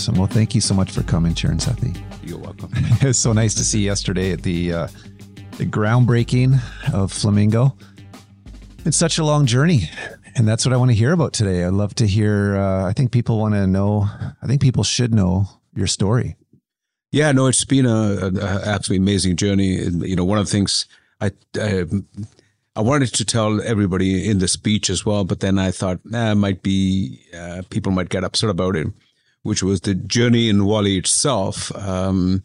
Awesome. Well, thank you so much for coming, Charan Sethi. You're welcome. it was so nice to see you yesterday at the uh, the groundbreaking of Flamingo. It's such a long journey, and that's what I want to hear about today. I'd love to hear. Uh, I think people want to know. I think people should know your story. Yeah, no, it's been a, a, a absolutely amazing journey. You know, one of the things I, I I wanted to tell everybody in the speech as well, but then I thought, nah, might be uh, people might get upset about it, which was the journey in Whalley itself. Um,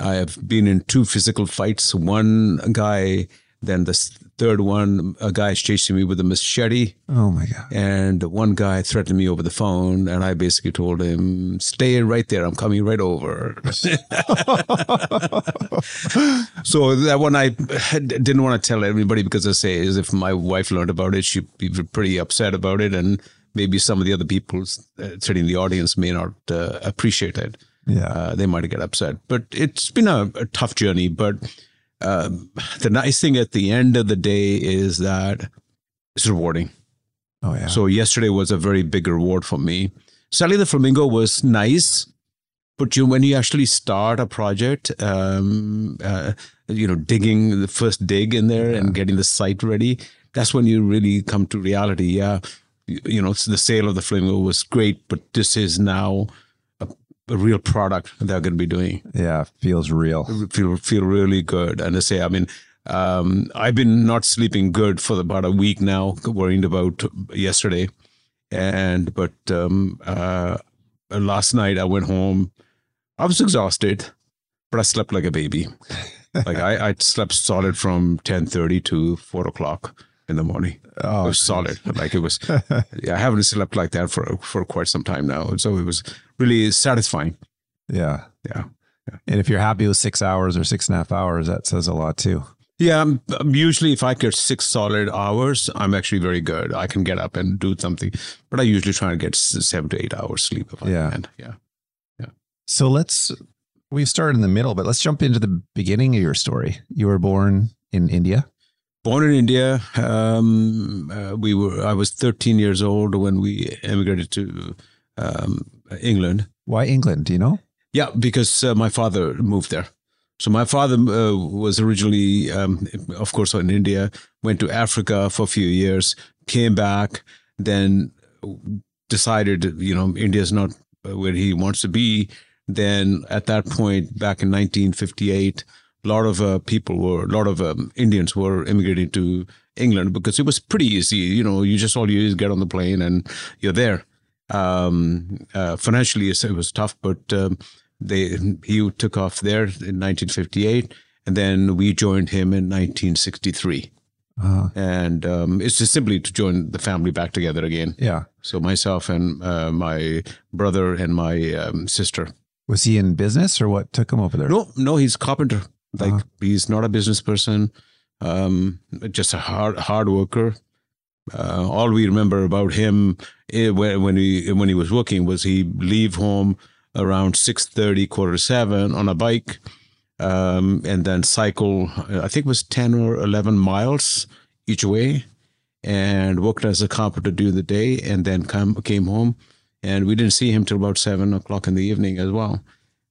I have been in two physical fights. One guy, then the third one, a guy's chasing me with a machete. Oh my god! And one guy threatened me over the phone, and I basically told him, "Stay right there. I'm coming right over." so that one I didn't want to tell everybody because I say, as if my wife learned about it, she'd be pretty upset about it, and maybe some of the other people uh, sitting in the audience may not uh, appreciate it. Yeah, uh, they might get upset. But it's been a, a tough journey, but um, the nice thing at the end of the day is that it's rewarding. Oh yeah. So yesterday was a very big reward for me. Selling the flamingo was nice, but you when you actually start a project, um, uh, you know, digging the first dig in there yeah. and getting the site ready, that's when you really come to reality. Yeah, you, know, the sale of the flamingo was great, but this is now a real product they're going to be doing. Yeah, feels real. Feel feel really good. And I say, I mean, um, I've been not sleeping good for about a week now, worried about yesterday, and but um, uh, last night I went home. I was exhausted, but I slept like a baby. like I, I slept solid from ten thirty to four o'clock in the morning. Oh, it was solid. Like it was. yeah, I haven't slept like that for for quite some time now. So it was really satisfying. Yeah, yeah. yeah. And if you're happy with six hours or six and a half hours, that says a lot too. Yeah, I'm, I'm usually if I get six solid hours, I'm actually very good. I can get up and do something, but I usually try to get seven to eight hours sleep if I yeah. can. Yeah, yeah. So let's we started in the middle, but let's jump into the beginning of your story. You were born in India. Born in India, um, uh, we were. I was 13 years old when we emigrated to um, England. Why England? Do you know? Yeah, because uh, my father moved there. So my father uh, was originally, um, of course, in India. Went to Africa for a few years, came back, then decided, you know, India is not where he wants to be. Then at that point, back in 1958 a lot of uh, people were, a lot of um, Indians were immigrating to England because it was pretty easy. You know, you just all you do is get on the plane and you're there. Um, uh, financially, it was tough, but um, they he took off there in 1958, and then we joined him in 1963. Uh-huh. And um, it's just simply to join the family back together again. Yeah. So myself and uh, my brother and my um, sister. Was he in business or what took him over there? No, no, he's carpenter. Like uh-huh. he's not a business person, um, just a hard hard worker. Uh, all we remember about him eh, when he when he was working was he leave home around six thirty, quarter seven on a bike, um, and then cycle. I think it was ten or eleven miles each way, and worked as a carpenter during the day, and then come came home, and we didn't see him till about seven o'clock in the evening as well.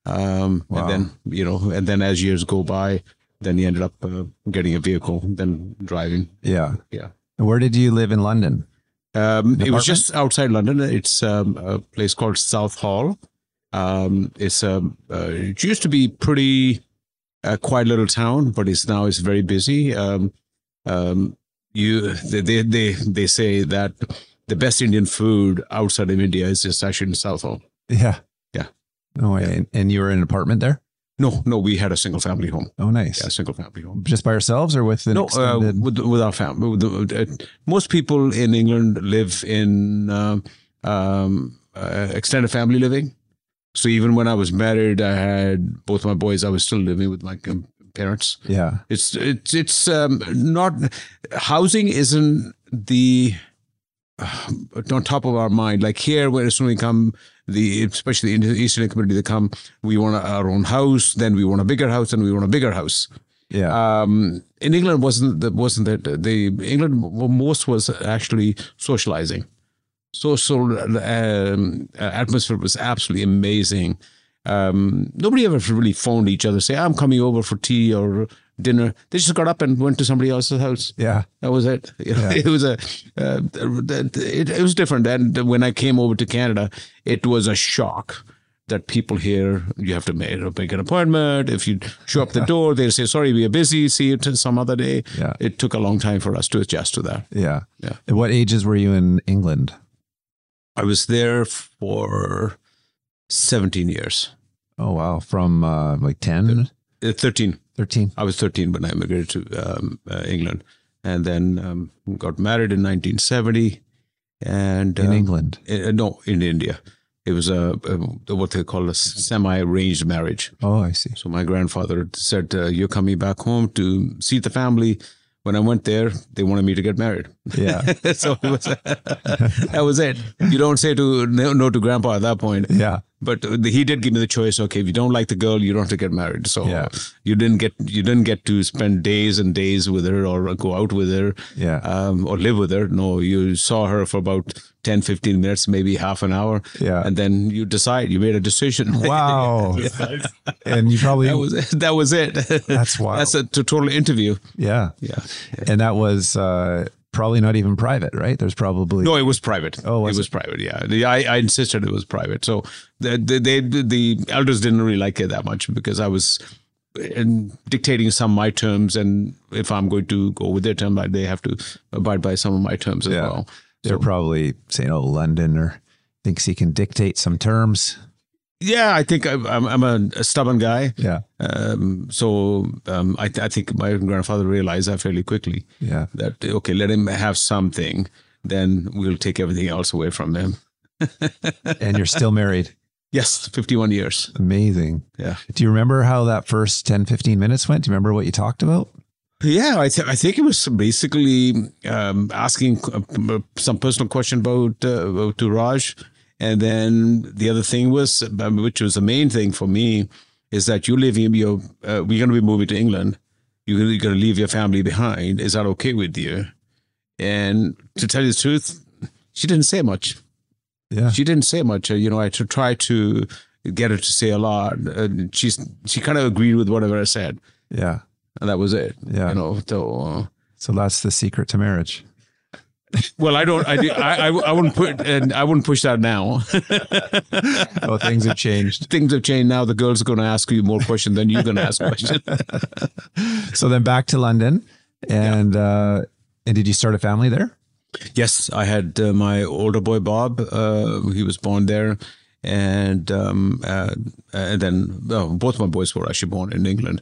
Um, wow. And then, you know, and then as years go by, then he ended up uh, getting a vehicle, then driving. Yeah. Yeah. Where did you live in London? Um, it was just outside London. It's um, a place called Southall. Um, it's um, uh, it used to be pretty uh, quiet little town, but it's now it's very busy. Um, um, you they, they they say that the best Indian food outside of India is just actually in Southall. Yeah, Oh, yeah. and, and you were in an apartment there? No, no, we had a single family home. Oh, nice. Yeah, single family home. Just by ourselves or with an no, uh, with, with our family. With the, uh, most people in England live in um, um, uh, extended family living. So even when I was married, I had both my boys. I was still living with my um, parents. Yeah, it's it's it's um, not housing isn't the uh, on top of our mind. Like here, when as soon as we come the especially in the Eastern community, they come. We want our own house, then we want a bigger house, and we want a bigger house. Yeah. Um, in England, wasn't that wasn't that the England most was actually socializing. social um, atmosphere was absolutely amazing. Um, nobody ever really phoned each other, say, I'm coming over for tea or dinner. They just got up and went to somebody else's house. Yeah. That was it. You know, It was a, uh, it, it was different. And when I came over to Canada, it was a shock that people here, you have to make, make an appointment. If you show up the door, they'll say, sorry, we are busy. See you some other day. Yeah. It took a long time for us to adjust to that. Yeah. Yeah. At what ages were you in England? I was there for 17 years. Oh, wow. From uh, like 10, Uh, 13. 13. I was 13 when I immigrated to um, uh, England. And then um, got married in 1970. And In um, England. uh, no, in India. It was a, a what they call a semi-arranged marriage. Oh, I see. So my grandfather said, uh, "You're coming back home to see the family." When I went there, they wanted me to get married. Yeah. so it was, that was it. You don't say to no, no to grandpa at that point. Yeah. But he did give me the choice. Okay, if you don't like the girl, you don't have to get married. So Yeah. you didn't get you didn't get to spend days and days with her or go out with her Yeah. um, or live with her. No, you saw her for about 10, 15 minutes, maybe half an hour. Yeah. And then you decide, you made a decision. Wow. and you probably, that was that was it. That's wild. That's a total interview. yeah. Yeah. And that was uh, probably not even private, right? There's probably, No, it was private. Oh, was it was private. Yeah, The- I, I insisted it was private. So the, the they the elders didn't really like it that much because I was in dictating some of my terms, and if I'm going to go with their term, they have to abide by some of my terms as Yeah. well. they're probably saying, oh, London or thinks he can dictate some terms. Yeah, I think I'm, I'm, I'm a, stubborn guy. Yeah. Um, so um, I, I think my grandfather realized that fairly quickly. Yeah. That okay, let him have something, then we'll take everything else away from him. And you're still married. Yes, 51 years. Amazing. Yeah. Do you remember how that first 10, 15 minutes went? Do you remember what you talked about? Yeah, I, th- I think it was basically um, asking uh, some personal question about, uh, about to Raj, and then the other thing was, um, which was the main thing for me, is that you live in your. Uh, we're going to be moving to England. You're going to leave your family behind. Is that okay with you? And to tell you the truth, she didn't say much. Yeah. She didn't say much. You know, I tried to get her to say a lot. And she's she kind of agreed with whatever I said, Yeah. and that was it. Yeah. You know, so. Uh, So that's the secret to marriage. Well, I don't. I, do- I, I, I wouldn't put, and I wouldn't push that now. Oh, things have changed. Things have changed now. The girls are going to ask you more questions than you're going to ask questions. So then back to London, and uh, and did you start a family there? yes, I had uh, my older boy Bob. Uh, he was born there, and um, uh, and then well, both my boys were actually born in England.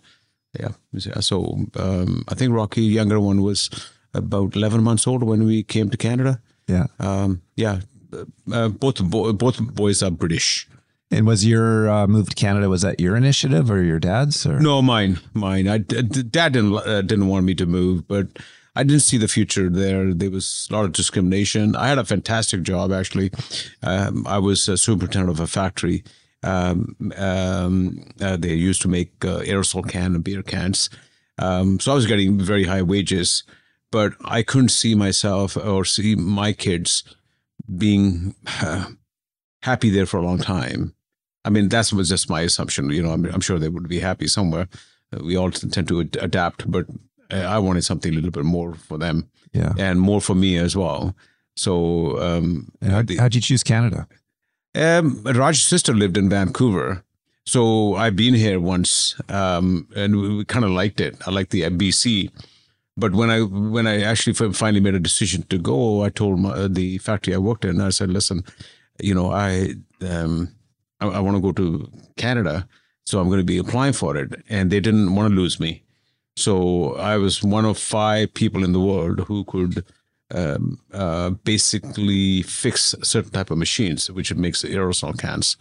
Yeah. Yeah, So um, I think Rocky, younger one, was about 11 months old when we came to Canada. Yeah. Um, yeah. Uh, both bo- both boys are British. And was your uh, move to Canada? Was that your initiative or your dad's? Or No, mine, mine. I, d- dad didn't uh, didn't want me to move, but I didn't see the future there. There was a lot of discrimination. I had a fantastic job actually. Um, I was a superintendent of a factory. Um, um, uh, they used to make uh, aerosol can and beer cans, um, so I was getting very high wages. But I couldn't see myself or see my kids being uh, happy there for a long time. I mean, that was just my assumption. You know, I'm, I'm sure they would be happy somewhere. Uh, we all tend to ad- adapt, but uh, I wanted something a little bit more for them yeah. and more for me as well. So, um, how, how'd you choose Canada? um, Raj's sister lived in Vancouver. So I've been here once, um, and we, we kind of liked it. I liked the BC, but when I when I actually finally made a decision to go, I told my, uh, the factory I worked in. I said, "Listen, you know, I um, I, I want to go to Canada, so I'm going to be applying for it." And they didn't want to lose me, so I was one of five people in the world who could um, uh, basically fix certain type of machines, which makes aerosol cans.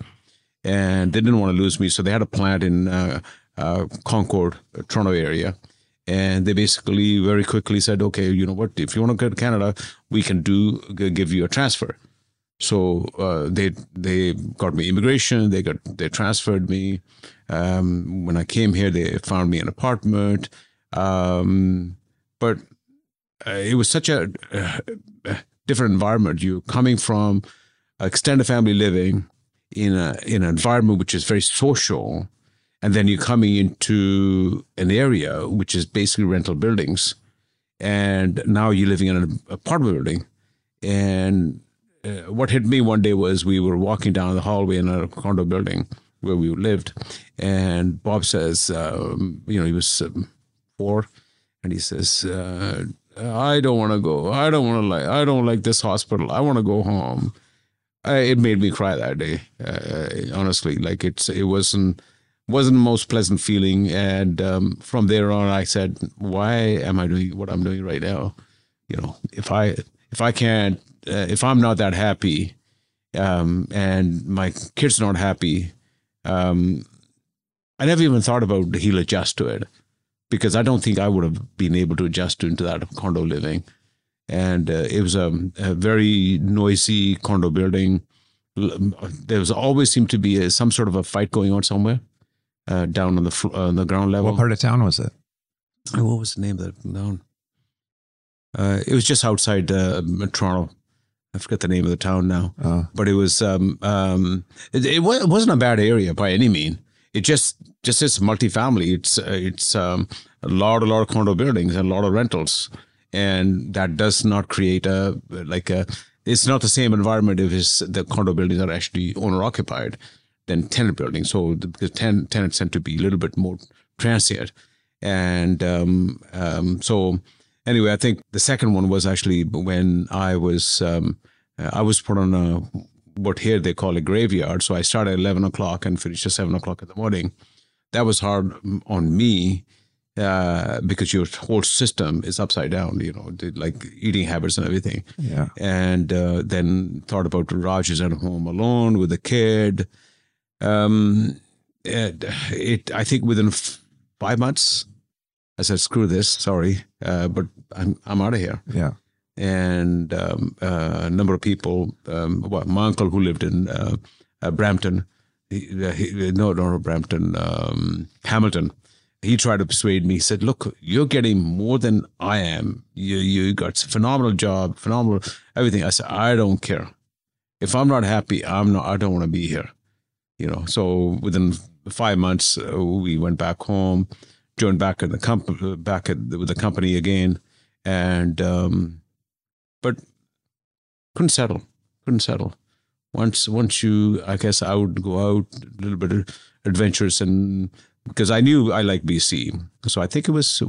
And they didn't want to lose me, so they had a plant in uh, uh, Concord, Toronto area. And they basically very quickly said, okay, you know what? If you want to go to Canada, we can do give you a transfer. So uh, they they got me immigration. They got they transferred me. Um, when I came here, they found me an apartment. Um, but uh, it was such a uh, different environment. You're coming from extended family living in a in an environment which is very social, and then you're coming into an area which is basically rental buildings, and now you're living in an apartment building, and uh, what hit me one day was we were walking down the hallway in a condo building where we lived, and Bob says, um, you know, he was um, four, and he says, uh, "I don't want to go. I don't want to like. I don't like this hospital. I want to go home." I, it made me cry that day. Uh, honestly, like it's it wasn't wasn't the most pleasant feeling, and um, from there on, I said, "Why am I doing what I'm doing right now?" You know, if I if I can't, uh, if I'm not that happy, um, and my kids not happy, um, I never even thought about he'll adjust to it because I don't think I would have been able to adjust into that condo living. And uh, it was a, a, very noisy condo building. There was always seemed to be a, some sort of a fight going on somewhere uh, down on the on the ground level. What part of town was it? What was the name of the town? Uh, it was just outside uh, Toronto. I forget the name of the town now, Oh. but it was um, um, it, it, wa- it wasn't a bad area by any mean. It just just is multifamily. It's uh, it's um, a lot a lot of condo buildings and a lot of rentals, and that does not create a like a. It's not the same environment if it's, the condo buildings are actually owner occupied than tenant buildings. So the, ten, tenants tend to be a little bit more transient, and um, um, so anyway, I think the second one was actually when I was um, I was put on a what here they call a graveyard. So I started at eleven o'clock and finished at seven o'clock in the morning. That was hard on me uh, because your whole system is upside down. You know, like eating habits and everything. Yeah. And uh, then thought about Raj is at home alone with a kid. Um, it, it I think within f- five months, I said, "Screw this, sorry, uh, but I'm I'm out of here." Yeah. And um, uh, a number of people, um, well, my uncle who lived in uh, uh, Brampton, he, he, no, no, Brampton, um, Hamilton. He tried to persuade me. He said, "Look, you're getting more than I am. You you got a phenomenal job, phenomenal everything." I said, "I don't care. If I'm not happy, I'm not. I don't want to be here." You know. So within five months, uh, we went back home, joined back in the company, back at, with the company again, and um, but couldn't settle. Couldn't settle. Once once you, I guess I would go out a little bit adventurous and because I knew I liked BC. So I think it was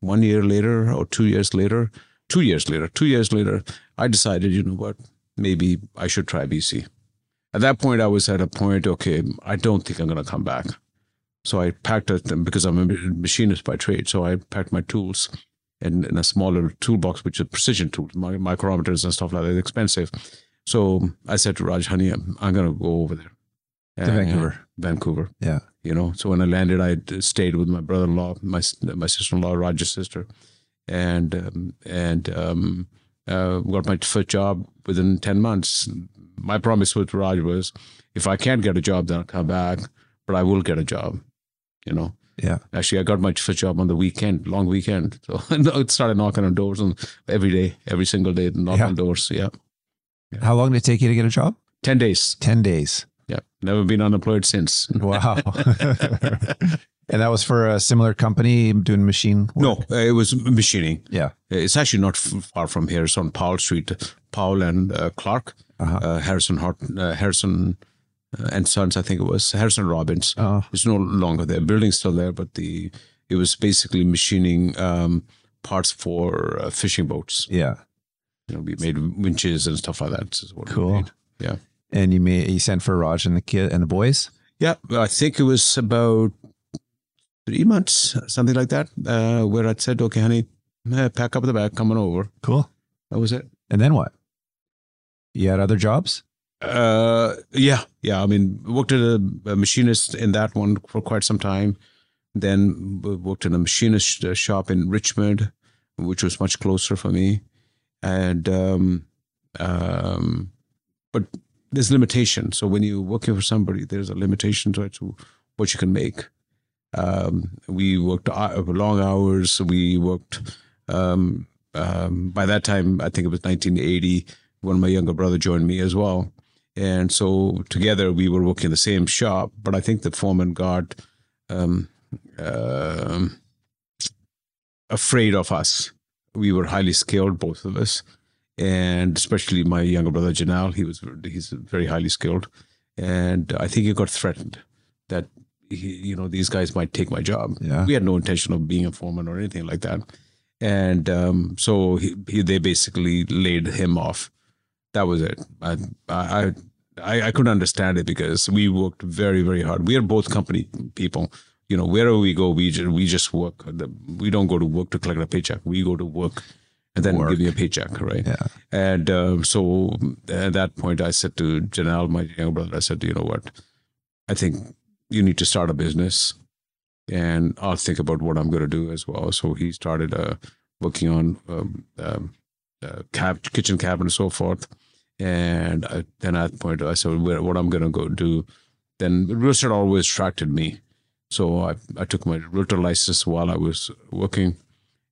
one year later or two years later, two years later, two years later, I decided, you know what, maybe I should try BC. At that point, I was at a point, okay, I don't think I'm going to come back. So I packed it because I'm a machinist by trade. So I packed my tools in, in a small little toolbox, which is precision tools, micrometers and stuff like that. It's expensive. So I said to Raj, honey, I'm, I'm going to go over there. To Vancouver. Vancouver Yeah. you know so when i landed i stayed with my brother-in-law my my sister-in-law Raj's sister and um, and um, uh, got my first job within 10 months my promise with raj was if i can't get a job then i'll come back but i will get a job you know Yeah. actually i got my first job on the weekend long weekend so it started knocking on doors and every day every single day knocking Yeah. on doors yeah How long did it take you to get a job? 10 days 10 days. Yeah never been unemployed since Wow. and that was for a similar company doing machine work? no uh, it was machining Yeah. It's actually not far from here. It's on Powell Street. Powell and uh, Clark, Uh-huh. uh, Harrison Hart, uh, Harrison uh, and Sons. I think it was Harrison Robbins. Oh. It's no longer there. Building's still there, but the it was basically machining um, parts for uh, fishing boats. Yeah. You know, we made winches and stuff like that. This is we Cool. Yeah, And you made you sent for Raj and the kid and the boys? yeah. I think it was about three months, something like that, uh, where I said, "Okay, honey, eh, pack up the bag, come on over." Cool. That was it. And then what? You had other jobs? Uh, yeah, yeah. I mean, worked at a, a machinist in that one for quite some time. Then worked in a machinist uh, shop in Richmond, which was much closer for me. And um, um, but there's limitation. So when you're working for somebody, there's a limitation to, to what you can make. Um, we worked uh, long hours. We worked um, um, by that time, I think it was 1980 when my younger brother joined me as well. And so together we were working in the same shop, but I think the foreman got uh, afraid of us. We were highly skilled, both of us, and especially my younger brother Janal. He was he's very highly skilled, and I think he got threatened that he, you know these guys might take my job. Yeah. We had no intention of being a foreman or anything like that, and um, so he, he, they basically laid him off. That was it. I, I I I couldn't understand it because we worked very very hard. We are both company people. You know, wherever we go, we just, we just work. We don't go to work to collect a paycheck. We go to work and then Work. give you a paycheck, right? Yeah. And um, so at that point, I said to Janelle, my younger brother, I said, you know what? I think you need to start a business and I'll think about what I'm going to do as well. So he started uh, working on um, um, uh, cab, kitchen cabinet and so forth. And I, then at that point, I said, "Where- what I'm going to go do. Then real estate always attracted me. So I, I took my realtor license while I was working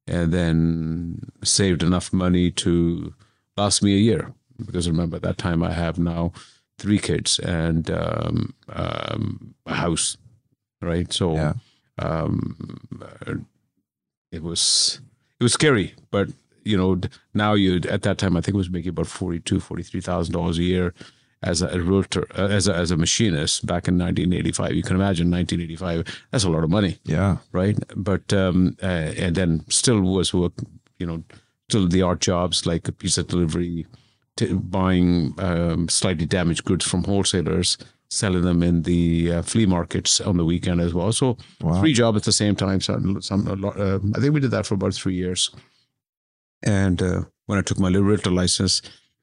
and then saved enough money to last me a year. Because remember, that time I have now three kids and um, um, a house, right? So Yeah. um, it was it was scary, but you know now you at that time I think it was making about forty two, forty three thousand dollars a year as a, realtor, uh, as a, as a machinist back in 1985. You can imagine 1985. That's a lot of money Yeah. right? But um, uh, and then still was work, you know, still the odd jobs like a pizza delivery, t- buying um, slightly damaged goods from wholesalers, selling them in the uh, flea markets on the weekend as well. So Wow. three jobs at the same time. So some, a lot, uh, I think we did that for about three years. And uh, when I took my realtor license,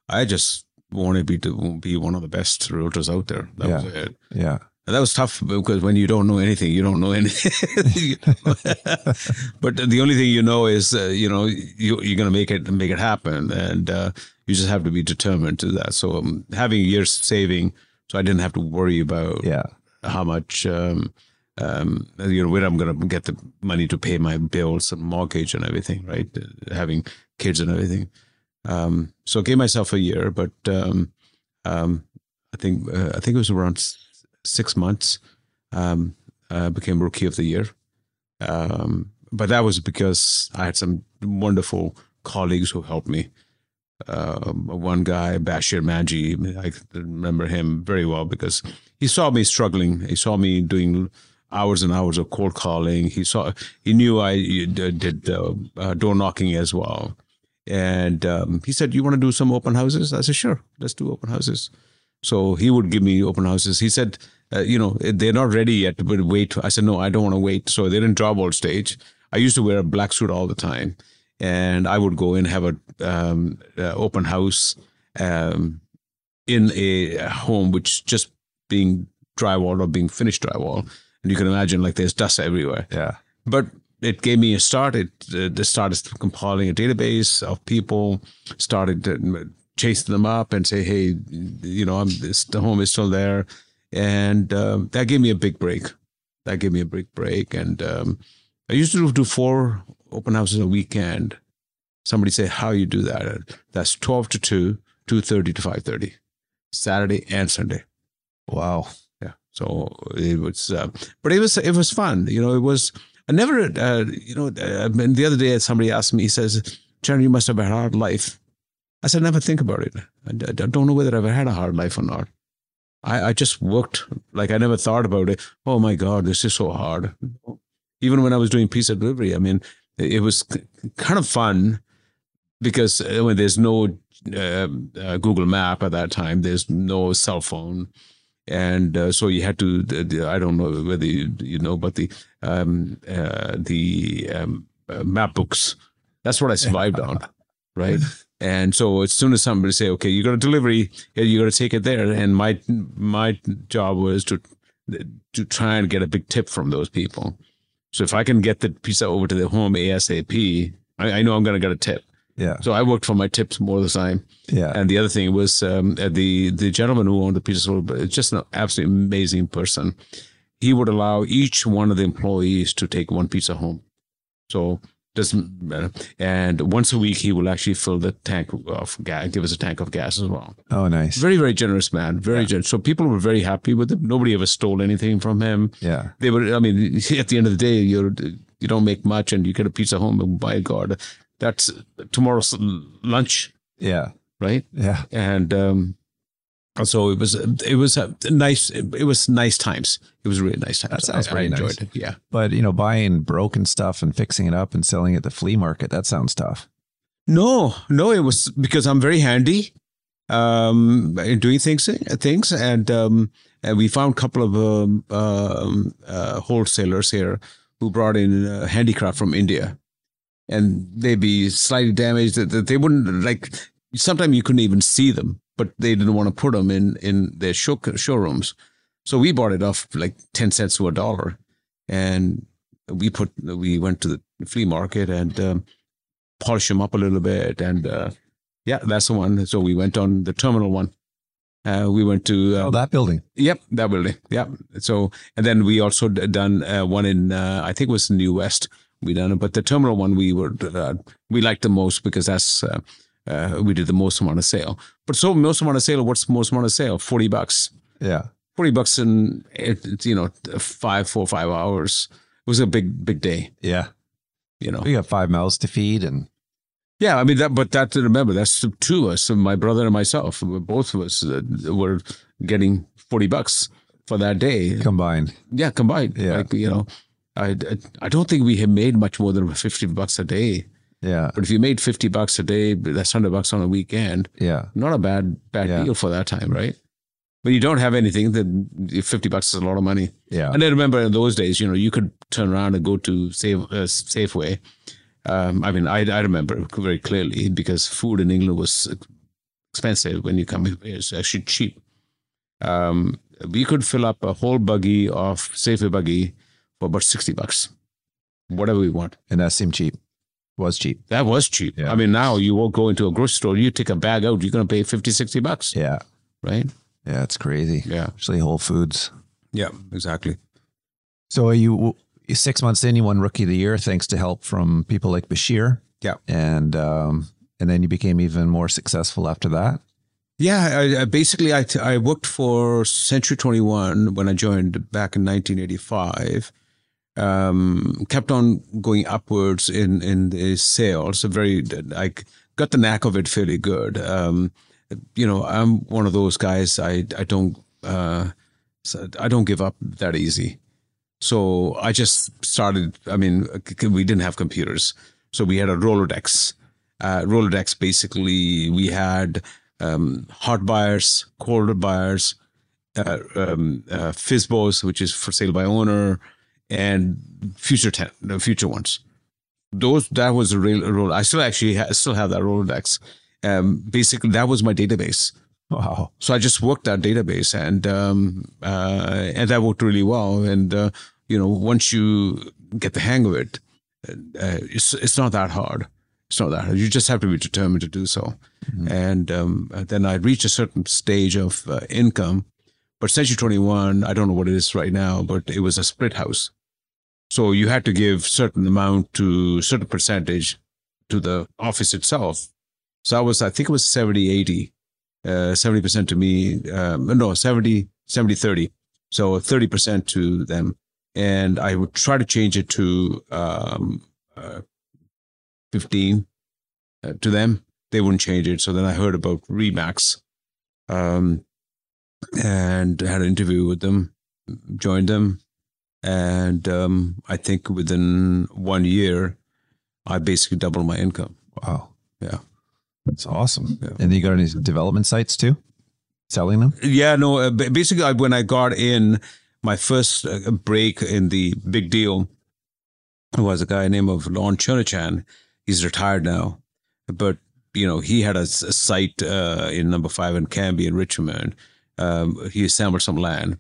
I just wanted be, to be one of the best realtors out there. That was Yeah. it. Yeah. And that was tough because when you don't know anything, you don't know anything. but the only thing you know is, uh, you know, you, you're going to make it make it happen, and uh, you just have to be determined to that. So um, having years saving, so I didn't have to worry about Yeah. how much, um, um, you know, where I'm going to get the money to pay my bills and mortgage and everything, right? Uh, Having kids and everything. Um, so I gave myself a year, but um, um, I think uh, I think it was around s- six months. Um, I became rookie of the year, um, but that was because I had some wonderful colleagues who helped me. Um, one guy, Bashir Manji, I remember him very well because he saw me struggling. He saw me doing hours and hours of cold calling. He saw, he knew I uh, did uh, uh, door knocking as well. And um, he said, "You want to do some open houses?" I said, "Sure, let's do open houses." So he would give me open houses. He said, uh, "You know, they're not ready yet, but wait." I said, "No, I don't want to wait." So they're in job board stage. I used to wear a black suit all the time, and I would go and have a um, uh, open house um, in a home which just being drywall or being finished drywall, and you can imagine like there's dust everywhere Yeah. but it gave me a start. It uh, started compiling a database of people, started to chasing them up and say, hey, you know, I'm this, the home is still there, and um, that gave me a big break. That gave me a big break, and um, I used to do four open houses a weekend. Somebody say, how you do that? That's twelve to two, two thirty to five thirty, Saturday and Sunday. Wow. Yeah. So it was, uh, but it was it was fun. You know, it was. I never, uh, you know, uh, I mean, the other day somebody asked me. He says, "Charan, you must have a hard life." I said, "Never think about it. I, I don't know whether I've ever had a hard life or not. I, I just worked like I never thought about it. Oh my God, this is so hard. Even when I was doing pizza delivery, I mean, it was kind of fun because uh, when there's no uh, uh, Google Map at that time, there's no cell phone, and uh, so you had to. The, the, I don't know whether you, you know, but the um, uh, the um, uh, map books. That's what I survived on, right? And so as soon as somebody say, "Okay, you got a delivery, you got to take it there," and my my job was to to try and get a big tip from those people. So if I can get the pizza over to the home ASAP, I, I know I'm going to get a tip. Yeah. So I worked for my tips more of the time. Yeah. And the other thing was um, uh, the the gentleman who owned the pizza store, just an absolutely amazing person. He would allow each one of the employees to take one pizza home. So doesn't matter. And once a week, he will actually fill the tank of gas, give us a tank of gas as well. Oh, nice. Very, very generous man. Very generous. So people were very happy with him. Nobody ever stole anything from him. Yeah. They were. I mean, at the end of the day, you're you don't make much, and you get a pizza home. And by God, that's tomorrow's lunch, Yeah. right? Yeah. And um, so it was. It was a nice. It was nice times. It was really nice times. That sounds I, I pretty enjoyed nice. it. Yeah. But, you know, buying broken stuff and fixing it up and selling it at the flea market, that sounds tough. No, no, it was because I'm very handy um, in doing things, things, and um, and we found a couple of um, um, uh, wholesalers here who brought in uh, handicraft from India, and they'd be slightly damaged. That that They wouldn't like. Sometimes you couldn't even see them, but they didn't want to put them in in their show, showrooms, so we bought it off like ten cents to a dollar, and we put we went to the flea market and. Um, polish them up a little bit and uh, yeah that's the one so we went on the terminal one uh, we went to uh, Oh, that building. yep that building yep so and then we also d- done uh, one in uh, i think it was new west we done it but the terminal one we were uh, we liked the most because that's uh, uh, we did the most amount of sale but so most amount of sale what's the most amount of sale 40 bucks Yeah. 40 bucks in it, you know five four five hours it was a big big day Yeah. you know We got five mouths to feed and Yeah, I mean that, but that to remember that's the two of us, my brother and myself, both of us uh, were getting forty bucks for that day. combined. Yeah, combined. Yeah. like you know, I, I don't think we have made much more than fifty bucks a day. Yeah. But if you made fifty bucks a day, that's hundred bucks on a weekend. Yeah. Not a bad bad Yeah. deal for that time, right? But you don't have anything, then fifty bucks is a lot of money. Yeah. And I remember in those days, you know, you could turn around and go to Save, uh, Safeway. Um, I mean, I, I remember very clearly because food in England was expensive when you come here. It's actually cheap. Um, we could fill up a whole buggy of Safeway buggy for about 60 bucks, whatever we want. And that seemed cheap. Was cheap. That was cheap. Yeah. I mean, now you won't go into a grocery store, you take a bag out, you're going to pay 50, 60 bucks, Yeah. right? Yeah. It's crazy. Yeah. Especially Whole Foods. Yeah, exactly. So are you six months in, you won Rookie of the Year thanks to help from people like Bashir. Yeah. And um, and then you became even more successful after that. Yeah, I, I basically I, I worked for Century 21 when I joined back in 1985. Um, kept on going upwards in in the sales. Very, I got the knack of it fairly good. Um, you know, I'm one of those guys. I I don't uh, I don't give up that easy. So I just started. I mean, we didn't have computers, so we had a Rolodex. Uh, Rolodex basically we had um, hot buyers, cold buyers, uh, um, uh, FISBOs, which is for sale by owner, and future ten, the future ones. Those that was a real role. I still actually ha- still have that Rolodex. Um, basically, that was my database. Wow. So I just worked that database, and um, uh, and that worked really well. And uh, you know, once you get the hang of it, uh, it's it's not that hard. It's not that hard. You just have to be determined to do so. And um, then I reached a certain stage of uh, income. But Century 21, I don't know what it is right now, but it was a split house. So you had to give certain amount to certain percentage to the office itself. So I was, I think it was 70, 80 uh, 70% to me, um, no, 70, 70, 30. So 30% to them. And I would try to change it to um, uh, 15 uh, to them. They wouldn't change it. So then I heard about Remax um, and had an interview with them, joined them. And um, I think within one year, I basically doubled my income. Wow. Yeah. That's awesome. Yeah. And you got any development sites too? Selling them? Yeah, no. Uh, basically, I- when I got in, my first uh, break in the big deal was a guy named of Lon Chernachan. He's retired now, but you know he had a site uh, in number five in Cambie in Richmond. Um, he assembled some land,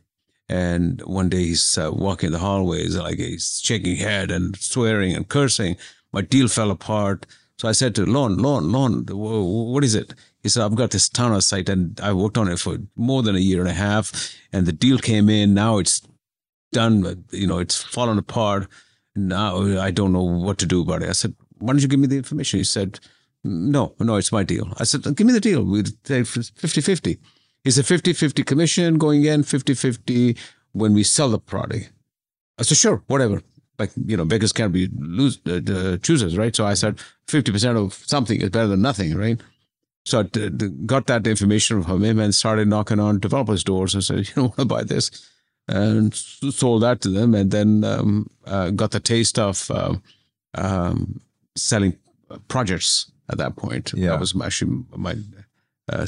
and one day he's uh, walking the hallways like he's shaking head and swearing and cursing. My deal fell apart. So I said to Lon, Lon, Lon, what is it? He said, I've got this town site and I worked on it for more than a year and a half. And the deal came in. Now it's done. You know, it's fallen apart. Now I don't know what to do about it. I said, why don't you give me the information? He said, no, no, it's my deal. I said, give me the deal. We'd take 50 50. It's a 50 50 commission going in, 50 50 when we sell the product. I said, sure, whatever. Like, you know, beggars can't be lose, uh, choosers, right? So I said, 50% of something is better than nothing, right? So I d- d- got that information from him and started knocking on developers' doors and said, you know, want to buy this? And sold that to them and then um, uh, got the taste of uh, um, selling projects at that point. Yeah. That was actually my uh,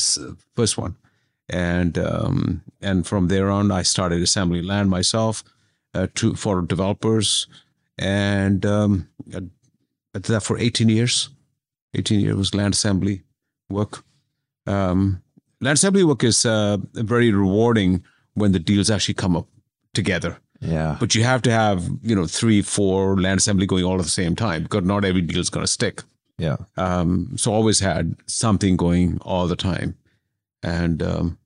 first one. And um, and from there on, I started assembling land myself uh, to for developers, and um, I did that for 18 years. 18 years was land assembly work. Um, land assembly work is uh, very rewarding when the deals actually come up together. Yeah. But you have to have you know three, four land assembly going all at the same time because not every deal is going to stick. Yeah. Um, so always had something going all the time, and um,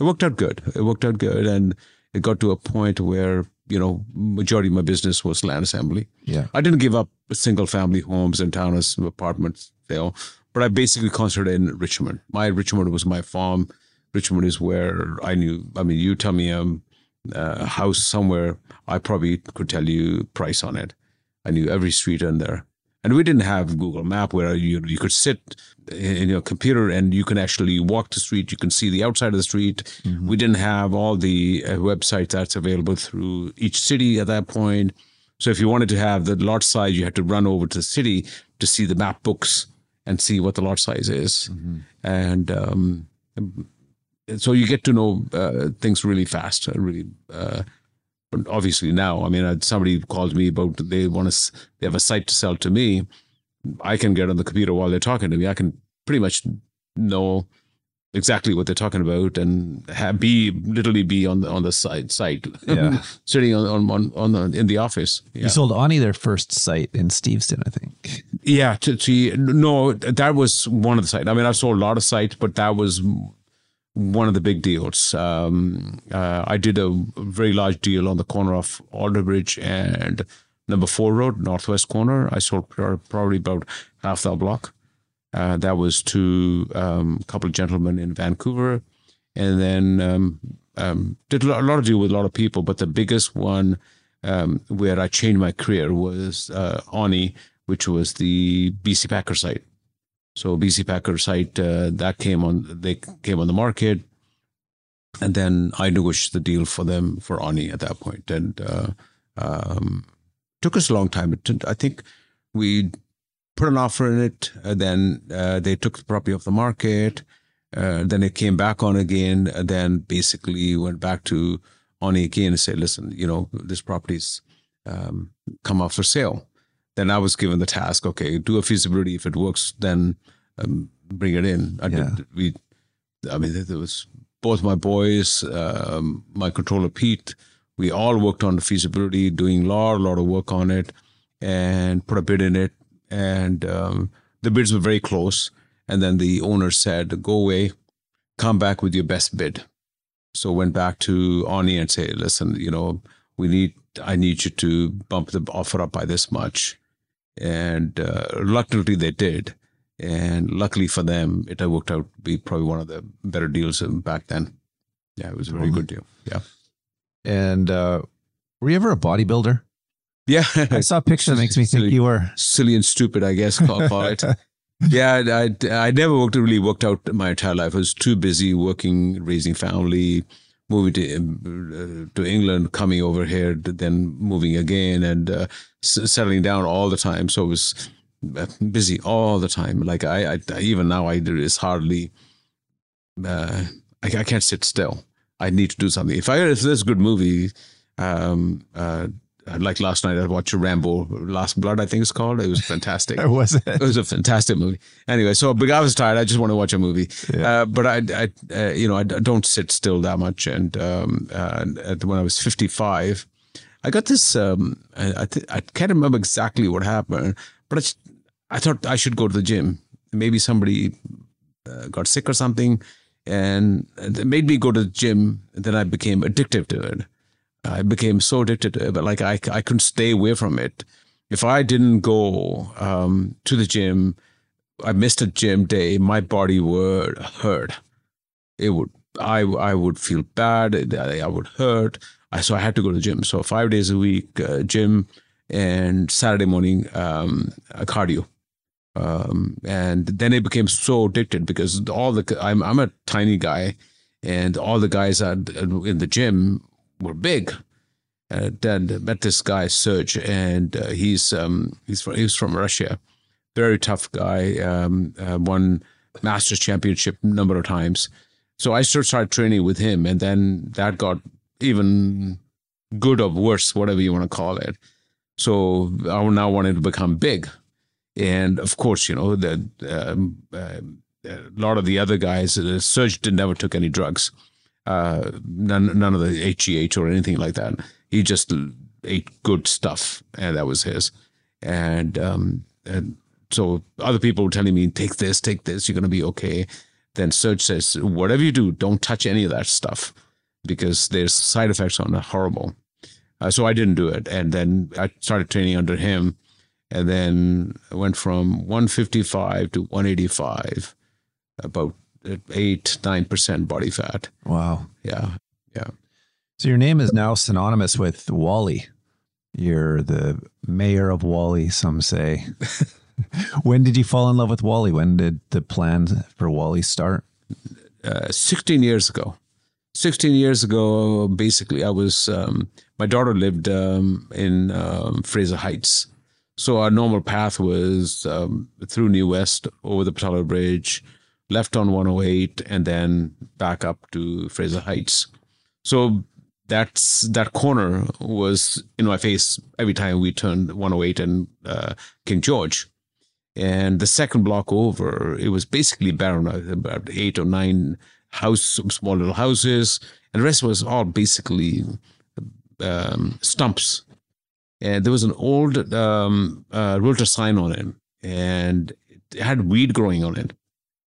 it worked out good. It worked out good, and it got to a point where you know majority of my business was land assembly. Yeah. I didn't give up single family homes and townhouse apartments, you know, but I basically concentrated in Richmond. My Richmond was my farm. Richmond is where I knew. I mean, you tell me um, a house somewhere, I probably could tell you price on it. I knew every street in there. And we didn't have Google Map where you you could sit in, your computer and you can actually walk the street. You can see the outside of the street. We didn't have all the uh, websites that's available through each city at that point. So if you wanted to have the lot size, you had to run over to the city to see the map books and see what the lot size is. And um, so you get to know uh, things really fast, really. Uh, but obviously now, I mean, uh, somebody calls me about they want to, they have a site to sell to me. I can get on the computer while they're talking to me. I can pretty much know exactly what they're talking about and have, be literally be on the on the site site, Yeah. sitting on on on, on the, in the office. Yeah. You sold Onni their first site in Steveston, I think. Yeah, to, to no, that was one of the sites. I mean, I've sold a lot of sites, but that was one of the big deals. Um, uh, I did a very large deal on the corner of Alderbridge and Number Four Road, northwest corner. I sold pro- probably about half that block. Uh, that was to um, a couple of gentlemen in Vancouver, and then um, um, did a lot, a lot of deal with a lot of people. But the biggest one um, where I changed my career was uh, Onni, which was the BC Packer site. So BC Packer site uh, that came on, they came on the market, and then I negotiated the deal for them for Onni at that point, and uh, um, took us a long time. It, I think we put an offer in it, then uh, they took the property off the market. Uh, then it came back on again, and then basically went back to Onni again and said, "Listen, you know this property's um, come up for sale." Then I was given the task, okay, do a feasibility. If it works, then um, bring it in. I Yeah. did. We, I mean, there was both my boys, um, my controller Pete. We all worked on the feasibility, doing a lot, a lot of work on it, and put a bid in it. And um, the bids were very close. And then the owner said, "Go away, come back with your best bid." So went back to Onni and say, "Listen, you know, we need, I need you to bump the offer up by this much." And uh, reluctantly, they did. And luckily for them, it had worked out to be probably one of the better deals back then. Yeah, it was a very good deal. Yeah. And uh, were you ever a bodybuilder? Yeah. I saw a picture that makes me think Silly. you were. silly and stupid, I guess, call, call it. Yeah, I, I never worked really worked out my entire life. I was too busy working, raising family, moving to uh, to England, coming over here, then moving again, and uh, settling down all the time. So I was uh, busy all the time. Like I, I even now, I it's hardly. Uh, I, I can't sit still. I need to do something. If I if there's a good movie, um, uh, like last night I watched Rambo: Last Blood. I think it's called. It was fantastic. Or was it? It was a fantastic movie. Anyway, so but I was tired. I just want to watch a movie. Yeah. Uh, but I, I uh, you know, I don't sit still that much. And um, uh, at- when I was 55, I got this. Um, I, I, th- I can't remember exactly what happened, but I thought I should go to the gym. Maybe somebody uh, got sick or something, and it made me go to the gym. And then I became addicted to it. I became so addicted to it, but like I, I couldn't stay away from it. if I didn't go um, to the gym, I missed a gym day, my body would hurt. It would, I, I would feel bad. I would hurt. I, so I had to go to the gym. So five days a week, uh, gym, and Saturday morning um, cardio. Um, and then it became so addicted because all the I'm I'm a tiny guy, and all the guys at, in the gym were big. Uh, then met this guy Serge, and uh, he's um, he's from, he's from Russia, very tough guy. Um, uh, won Masters championship number of times. So I started training with him, and then that got even good or worse, whatever you want to call it. So I now wanted to become big, and of course, you know the um, uh, a lot of the other guys, uh, Serge never took any drugs, uh, none none of the HGH or anything like that. He just ate good stuff, and that was his. And um, and so other people were telling me, take this, take this, you're gonna be okay. Then Serge says, whatever you do, don't touch any of that stuff because there's side effects on it horrible. Uh, so I didn't do it, and then I started training under him, and then I went from 155 to 185, about eight nine percent body fat. Wow. Yeah, yeah. So your name is now synonymous with Whalley. You're the mayor of Whalley. Some say. when did you fall in love with Whalley? When did the plan for Whalley start? Uh, 16 years ago. 16 years ago, basically, I was, um, my daughter lived um, in um, Fraser Heights. So our normal path was um, through New West, over the Pattullo Bridge, left on 108, and then back up to Fraser Heights. So that's that corner was in my face every time we turned 108 and uh, King George. And the second block over, it was basically barren, about eight or nine house, small little houses, and the rest was all basically um, stumps. And there was an old um, uh, realtor sign on it, and it had weed growing on it.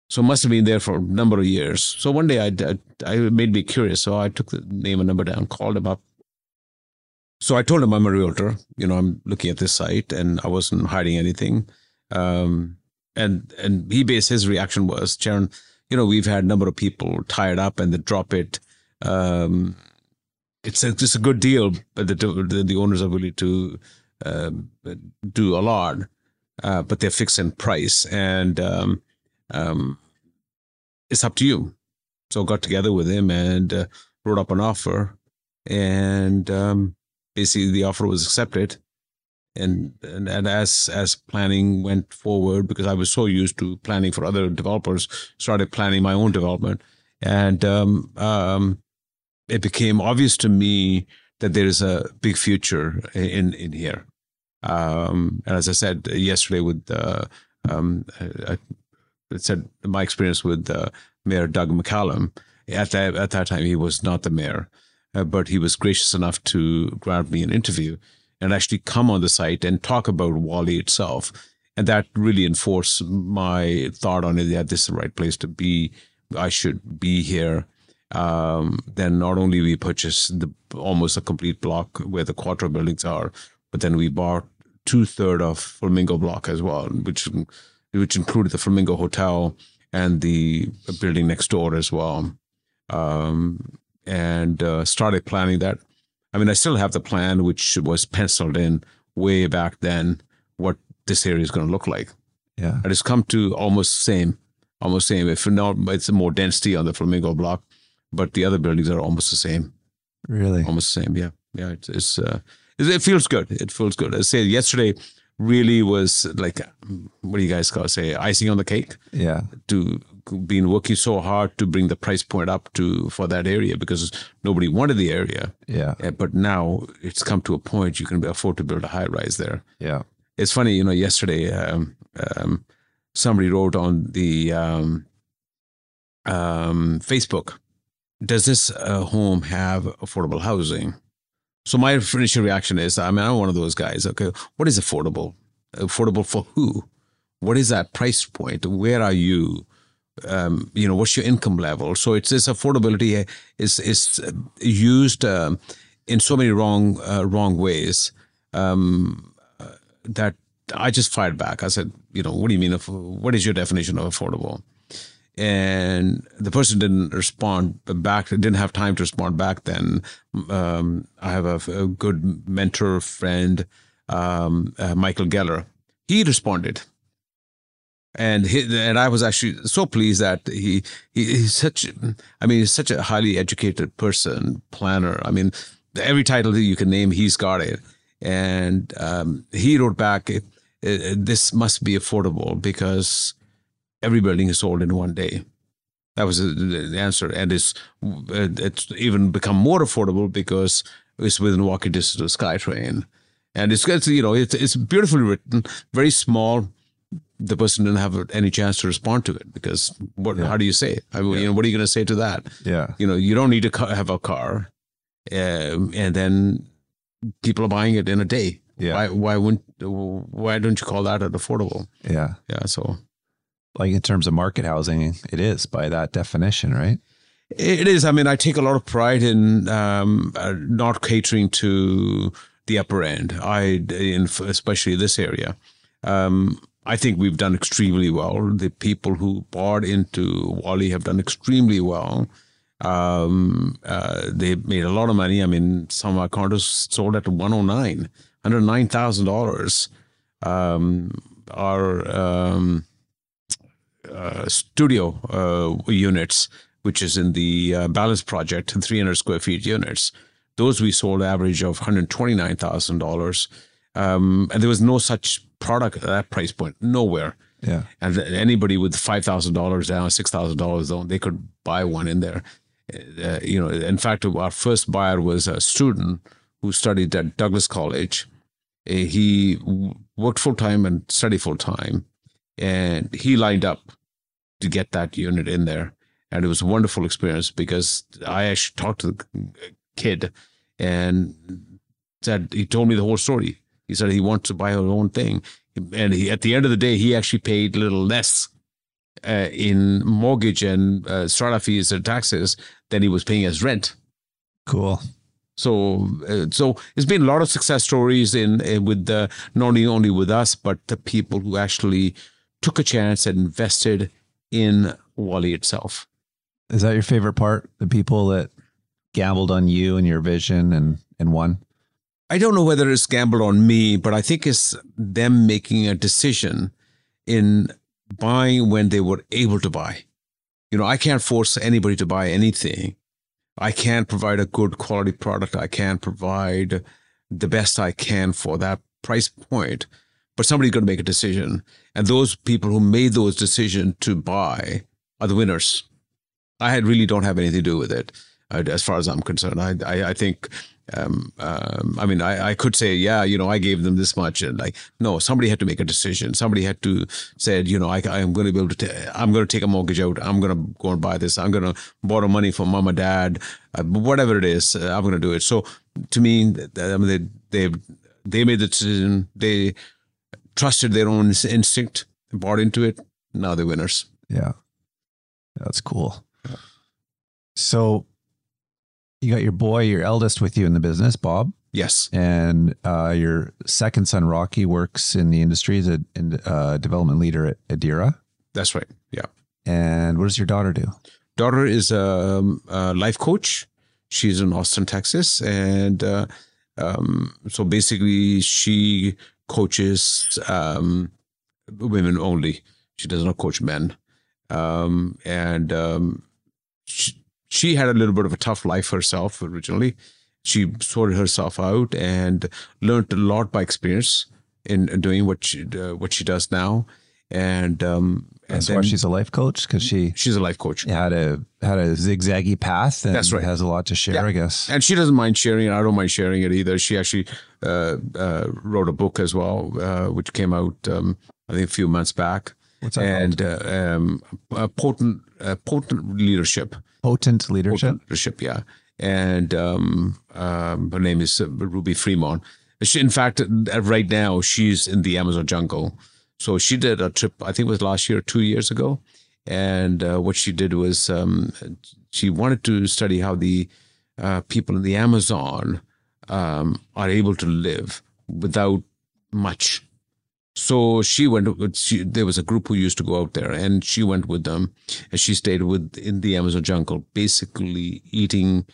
So must have been there for a number of years. So one day I, I, I made me curious. So I took the name and number down, called him up. So I told him I'm a realtor. You know, I'm looking at this site, and I wasn't hiding anything. Um, and and he based his reaction was, Charan, you know, we've had a number of people tied up and they drop it. Um, it's a, it's a good deal, but the the, the owners are willing to uh, do a lot, uh, but they're fixed in price, and um, um, it's up to you. So got together with him and uh, wrote up an offer, and um, basically the offer was accepted and, and and as as planning went forward because I was so used to planning for other developers, started planning my own development, and um, um, it became obvious to me that there is a big future in in here. Um, and as I said yesterday, with uh, um, I, I said my experience with uh, Mayor Doug McCallum. At that at that time, he was not the mayor, uh, but he was gracious enough to grant me an interview and actually come on the site and talk about Whalley itself. And that really enforced my thought on it that this is the right place to be. I should be here. Um, then not only we purchased the almost a complete block where the Quattro buildings are, but then we bought two third of Flamingo block as well, which which included the Flamingo Hotel and the building next door as well. Um, and uh, started planning that I mean, I still have the plan, which was penciled in way back then, what this area is going to look like. Yeah. And it's come to almost same, almost same. If not, it's more density on the Flamingo block, but the other buildings are almost the same. Really? Almost the same. Yeah. Yeah. It's, it's uh, it feels good. It feels good. I say yesterday really was like, what do you guys call it? Say icing on the cake. Yeah. To been working so hard to bring the price point up to for that area because nobody wanted the area. Yeah. But now it's come to a point you can afford to build a high rise there. Yeah. It's funny, you know. Yesterday, um, um, somebody wrote on the um, um Facebook, "Does this uh, home have affordable housing?" So my initial reaction is, I mean, I'm one of those guys. Okay, what is affordable? Affordable for who? What is that price point? Where are you? um, you know what's your income level so it's this affordability is is used um, in so many wrong uh, wrong ways um, that I just fired back. I said, you know, what do you mean? What is your definition of affordable? And the person didn't respond back. Didn't have time to respond back. Then um, I have a, a, good mentor friend, um, uh, Michael Geller. He responded, and he, and I was actually so pleased that he, he he's such. I mean, he's such a highly educated person, planner. I mean, every title that you can name, he's got it. And um, he wrote back, "This must be affordable because every building is sold in one day." That was the answer, and it's it's even become more affordable because it's within walking distance of SkyTrain, and it's, it's you know it's it's beautifully written, very small. The person didn't have any chance to respond to it because what? Yeah. How do you say? It? I mean, yeah. you know, what are you going to say to that? Yeah, you know, you don't need to have a car, um, and then people are buying it in a day. Yeah. Why? Why wouldn't? Why don't you call that an affordable? Yeah. Yeah. So, like in terms of market housing, it is by that definition, right? It is. I mean, I take a lot of pride in um, uh, not catering to the upper end. I, in especially this area, um, I think we've done extremely well. The people who bought into Whalley have done extremely well. Um, uh, they made a lot of money. I mean, some of our condos sold at 109, $109,000. Um, our studio uh, units, which is in the uh, Balance Project, 300 square feet units, those we sold average of $129,000. Um, and there was no such product at that price point, nowhere. Yeah. And anybody with $5,000 down, $6,000 down, they could buy one in there uh, you know, in fact, our first buyer was a student who studied at Douglas College. Uh, he worked full time and studied full time, and he lined up to get that unit in there. And it was a wonderful experience because I actually talked to the kid and said he told me the whole story. He said he wants to buy his own thing, and he, at the end of the day, he actually paid a little less uh, in mortgage and uh, strata fees and taxes than he was paying as rent. Cool. So, uh, so it's been a lot of success stories in, in with the not only with us, but the people who actually took a chance and invested in Whalley itself. Is that your favorite part? The people that gambled on you and your vision and and won. I don't know whether it's gambled on me, but I think it's them making a decision in buying when they were able to buy. You know, I can't force anybody to buy anything. I can't provide a good quality product. I can't provide the best I can for that price point. But somebody's going to make a decision. And those people who made those decisions to buy are the winners. I really don't have anything to do with it, uh, as far as I'm concerned. I, I, I think um, um, I mean, I, I could say, yeah, you know, I gave them this much, and like, no, somebody had to make a decision. Somebody had to said, you know, I, I'm going to be able to, i I'm going to take a mortgage out. I'm going to go and buy this. I'm going to borrow money from mom or dad, uh, whatever it is. Uh, I'm going to do it. So to me, I mean, they they they made the decision. They trusted their own instinct, bought into it. Now they're winners. Yeah, that's cool. So you got your boy, your eldest with you in the business, Bob. Yes. And uh, your second son, Rocky, works in the industry as a uh, development leader at Adera. That's right. Yeah. And what does your daughter do? Daughter is a, a life coach. She's in Austin, Texas. And uh, um, so basically, she coaches um, women only. She does not coach men. Um, and um, she, she had a little bit of a tough life herself originally. She sorted herself out and learned a lot by experience in doing what she uh, what she does now. And um, that's why she's a life coach because she she's a life coach. Had a had a zigzaggy path. And that's right. Has a lot to share, yeah. I guess. And she doesn't mind sharing it. I don't mind sharing it either. She actually uh, uh, wrote a book as well, uh, which came out um, I think a few months back. What's that and uh, um, potent potent leadership Potent leadership. Potent leadership, yeah. And um, um, her name is uh, Ruby Fremont. She, in fact, uh, right now she's in the Amazon jungle. So she did a trip. I think it was last year, two years ago. And uh, what she did was um, she wanted to study how the uh, people in the Amazon um, are able to live without much So she went. She, there was a group who used to go out there, and she went with them, and she stayed with in the Amazon jungle, basically eating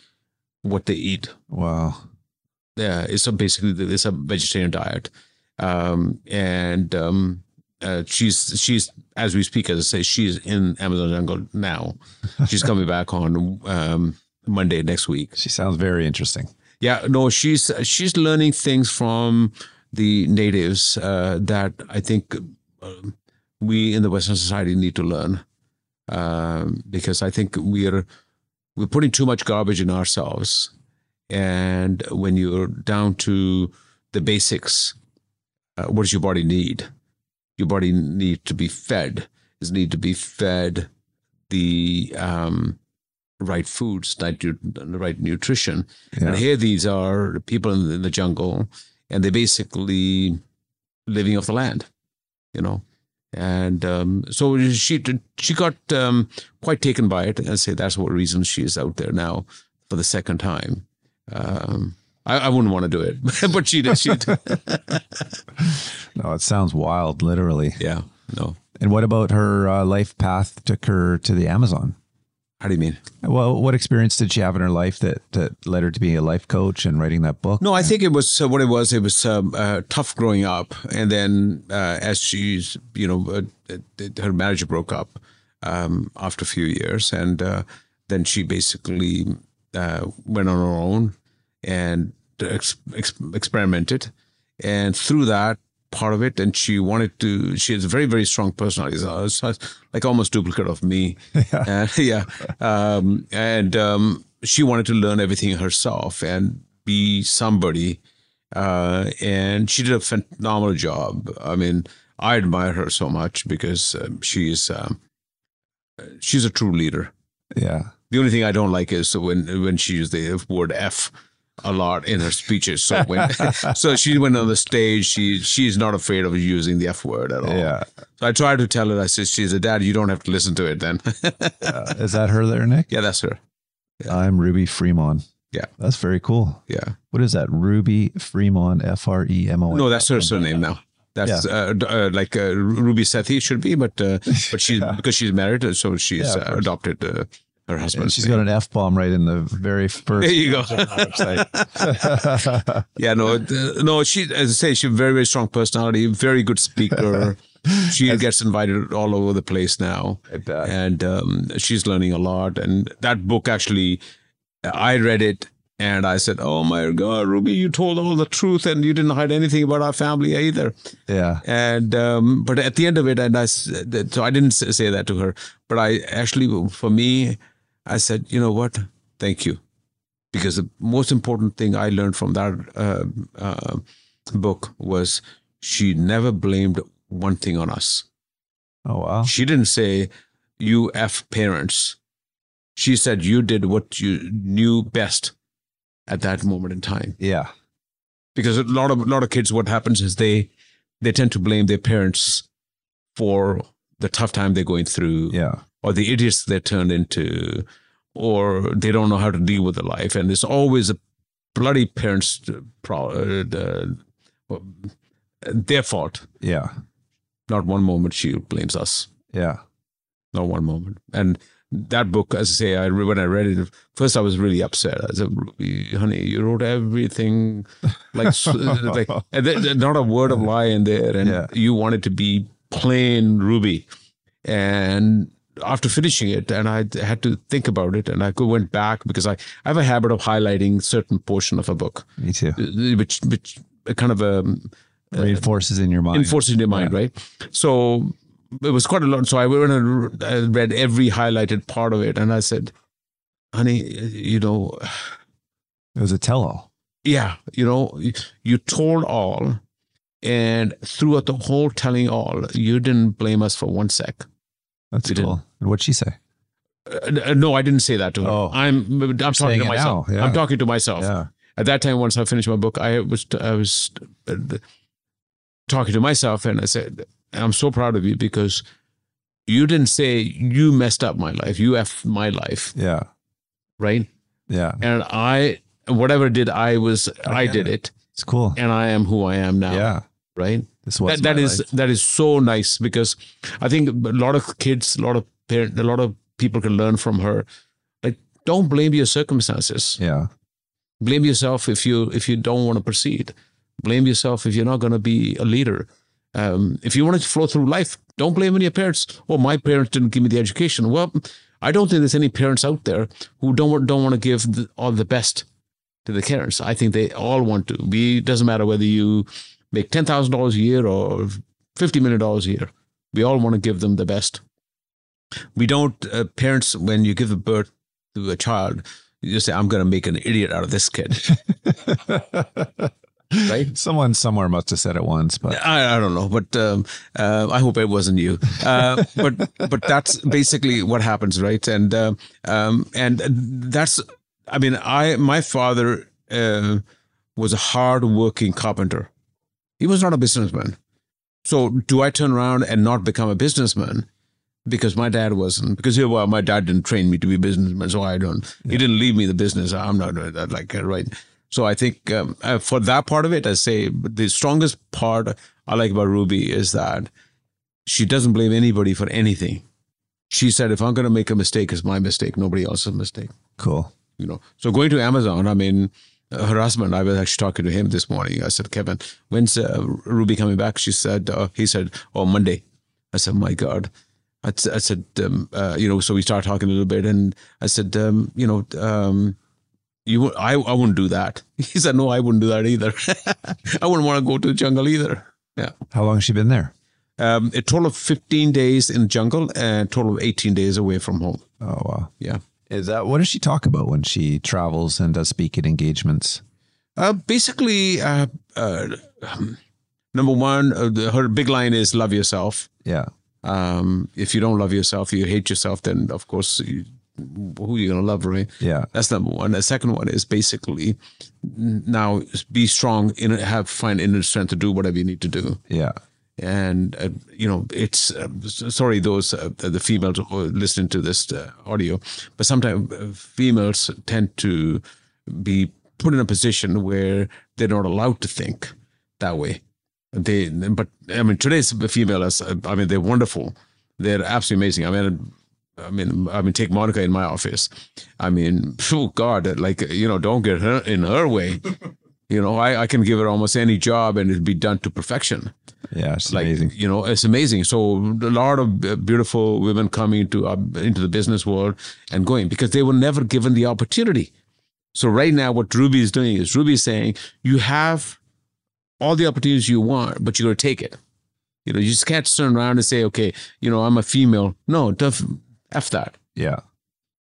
what they eat. Wow. Yeah, it's a basically it's a vegetarian diet, um, and um, uh, she's she's as we speak, as I say, she's in Amazon jungle now. She's coming back on um, Monday next week. She sounds very interesting. Yeah, no, she's she's learning things from the natives uh, that I think um, we in the Western society need to learn um, because I think we are we're putting too much garbage in ourselves, and when you're down to the basics, uh, what does your body need? Your body need to be fed. Is need to be fed the um, right foods, right, the right nutrition. Yeah. And here these are people in the, in the jungle, and they're basically living off the land, you know. And um, so she she got um, quite taken by it, and say that's what reason she is out there now for the second time. Um, I, I wouldn't want to do it, but she did. She did. No, it sounds wild, literally. yeah. No. And what about her uh, life path took her to the Amazon? How do you mean? Well, what experience did she have in her life that, that led her to be a life coach and writing that book? No, I think it was uh, what it was. It was um, uh, tough growing up, and then uh, as she's, you know, uh, uh, her marriage broke up um, after a few years, and uh, then she basically uh, went on her own and ex- ex- experimented, and through that part of it, and she wanted to. She has a very very strong personality, so like almost duplicate of me. Uh, yeah, um, and um, she wanted to learn everything herself and be somebody. Uh, and she did a phenomenal job. I mean, I admire her so much because um, she's um, she's a true leader. Yeah. The only thing I don't like is when when she used the word F a lot in her speeches. So when so she went on the stage, she she's not afraid of using the F word at all. Yeah. So I tried to tell her, I said, she's a dad, you don't have to listen to it then. Uh, is that her there, Nick? yeah, that's her. I'm Ruby Fremont. Yeah. That's very cool. Yeah. What is that? Ruby Fremont, F R E M O N. No, that's her surname now. That's uh, uh, like uh, Ruby Sethi should be, but uh, but she's because she's married, so she's Yeah, uh, adopted uh, her husband. she's got an F bomb right in the very first. There you go. Yeah, no, no. She, as I say, she's a very, very strong personality, very good speaker. she gets invited all over the place now, and um, she's learning a lot. And that book actually, I read it, and I said, "Oh my God, Ruby, you told all the truth, and you didn't hide anything about our family either." Yeah. And um, but at the end of it, and I so I didn't say that to her, but I actually, for me, I said, you know what, thank you, because the most important thing I learned from that uh, uh, book was she never blamed one thing on us. Oh wow. She didn't say you f parents. She said you did what you knew best at that moment in time Yeah. because a lot of a lot of kids what happens is they they tend to blame their parents for the tough time they're going through Yeah. Or the idiots they're turned into or they don't know how to deal with the life. And it's always a bloody parents uh, pro- uh, their fault. Yeah. not one moment she blames us. Yeah. not one moment. And that book as i say i when i read it first i was really upset. I said honey you wrote everything like like and there- not a word of lie in there. And Yeah. you wanted to be plain ruby. And after finishing it and i had to think about it and i went back because i, I have a habit of highlighting certain portion of a book Me too. uh, which which kind of um, Reinforces in your mind. enforces in your mind, right? So it was quite a lot. So I went and I read every highlighted part of it, and I said, "Honey, you know, it was a tell-all. yeah, you know, you told all, and throughout the whole telling all, you didn't blame us for one sec. That's We didn't. cool. And what'd she say? Uh, no, I didn't say that to her. Oh. I'm I'm talking to myself. yeah. I'm talking to myself. Yeah. At that time, once I finished my book, I was I was uh, talking to myself, and I said, "I'm so proud of you because you didn't say you messed up my life. You effed my life, Yeah. right? Yeah. And I, whatever did, I was, I get did it. it, It's cool. and I am who I am now, Yeah. right? This was that, that is life. that is so nice because I think a lot of kids, a lot of parent, a lot of people can learn from her. Like, don't blame your circumstances. yeah, Blame yourself if you if you don't want to proceed. Blame yourself if you're not going to be a leader. Um, if you want to flow through life, don't blame your parents. Oh, my parents didn't give me the education. Well, I don't think there's any parents out there who don't want, don't want to give the, all the best to the parents. I think they all want to. Be doesn't matter whether you make ten thousand dollars a year or fifty million dollars a year. We all want to give them the best. We don't. Uh, parents, when you give a birth to a child, you just say, "I'm going to make an idiot out of this kid." right? Someone somewhere must have said it once, but I, I don't know, but um, uh, I hope it wasn't you. Uh, but but that's basically what happens, right? And uh, um, and that's, I mean, I my father uh, was a hard-working carpenter. He was not a businessman. So do I turn around and not become a businessman? Because my dad wasn't. Because yeah, well, my dad didn't train me to be a businessman, so I don't. He didn't leave me the business. I'm not doing that like uh, right. So I think um, uh, for that part of it, I say the strongest part I like about Ruby is that she doesn't blame anybody for anything. She said, if I'm going to make a mistake, it's my mistake, nobody else's mistake. cool. You know. So going to Amazon, I mean, her husband, I was actually talking to him this morning. I said, Kevin, when's uh, Ruby coming back? She said, uh, he said, oh, Monday. I said, my God. I, said, um, uh, you know, so we started talking a little bit, and I said, um, you know, um, you, I, I wouldn't do that. He said, no, I wouldn't do that either. I wouldn't want to go to the jungle either. Yeah. How long has she been there? Um, a total of 15 days in the jungle and a total of 18 days away from home. Oh wow. Yeah. Is that what does she talk about when she travels and does speaking engagements? Uh, basically, uh, uh, um, number one, uh, the, her big line is love yourself. Yeah. Um, if you don't love yourself, you hate yourself, then of course, you, who are you going to love, right? Yeah. That's number one. The second one is basically now be strong in have find inner strength to do whatever you need to do. Yeah. And uh, you know it's uh, sorry those uh, the females listening to this uh, audio but sometimes uh, females tend to be put in a position where they're not allowed to think that way they but i mean today's females uh, i mean they're wonderful they're absolutely amazing i mean I mean, I mean, take Monica in my office. I mean, oh God, like you know, don't get her in her way. You know, I, I can give her almost any job and it'd be done to perfection Yeah. It's like amazing. you know it's amazing so a lot of beautiful women coming into uh, into the business world and going because they were never given the opportunity so right now what ruby is doing is ruby is saying you have all the opportunities you want but you got to take it you know you just can't turn around and say okay you know i'm a female no tough f that Yeah.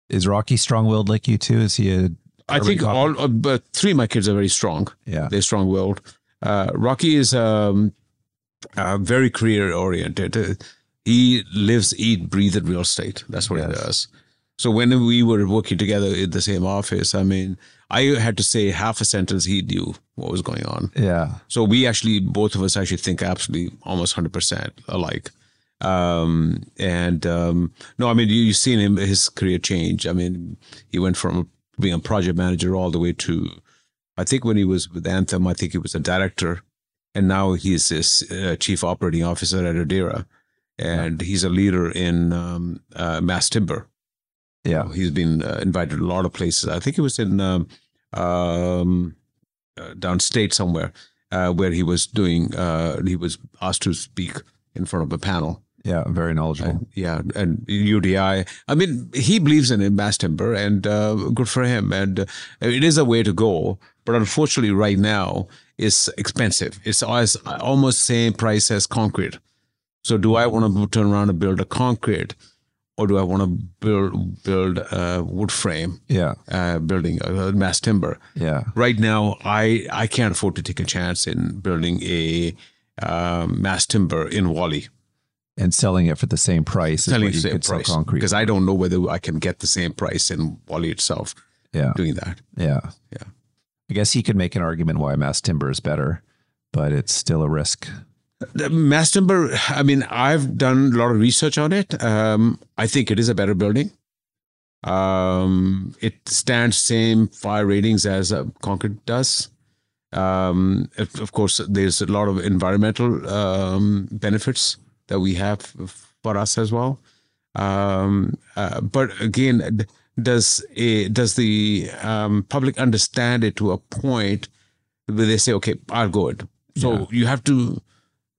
Is Rocky strong willed like you too? Is he a i think all uh, but three of my kids are very strong yeah. they're strong-willed. Uh, Rocky is um, uh, very career-oriented. Uh, he lives, eat, breathe at real estate. That's what he does. So when we were working together in the same office, I mean, I had to say half a sentence. He knew what was going on. Yeah. So we actually, both of us actually think absolutely almost 100% alike. Um, and um, no, I mean, you, you've seen him, his career change. I mean, he went from being a project manager all the way to, I think when he was with Anthem, I think he was a director. And now he's this uh, chief operating officer at Adera. And he's a leader in um, uh, mass timber. Yeah. He's been uh, invited to a lot of places. I think he was in um, um, uh, downstate somewhere uh, where he was doing. Uh, he was asked to speak in front of a panel. Yeah. Very knowledgeable. Yeah, and UDI. I mean, he believes in mass timber, and uh, good for him. And uh, it is a way to go, but unfortunately, right now, it's expensive. It's always almost the same price as concrete. So, do I want to turn around and build a concrete, or do I want to build build a wood frame yeah. uh, building a, mass timber? Yeah. Right now, I I can't afford to take a chance in building a um, mass timber in Whalley And selling it for the same price as selling what the you same could sell price concrete. because I don't know whether I can get the same price in Whalley itself yeah. doing that. Yeah. Yeah. I guess he could make an argument why mass timber is better, but it's still a risk. The mass timber, I mean, I've done a lot of research on it. Um, I think it is a better building. Um, it stands same fire ratings as uh, concrete does. Um, of of course, there's a lot of environmental um, benefits that we have for us as well. Um, uh, but again, does a, does the um, public understand it to a point where they say, "Okay, I'll go it." So Yeah. you have to,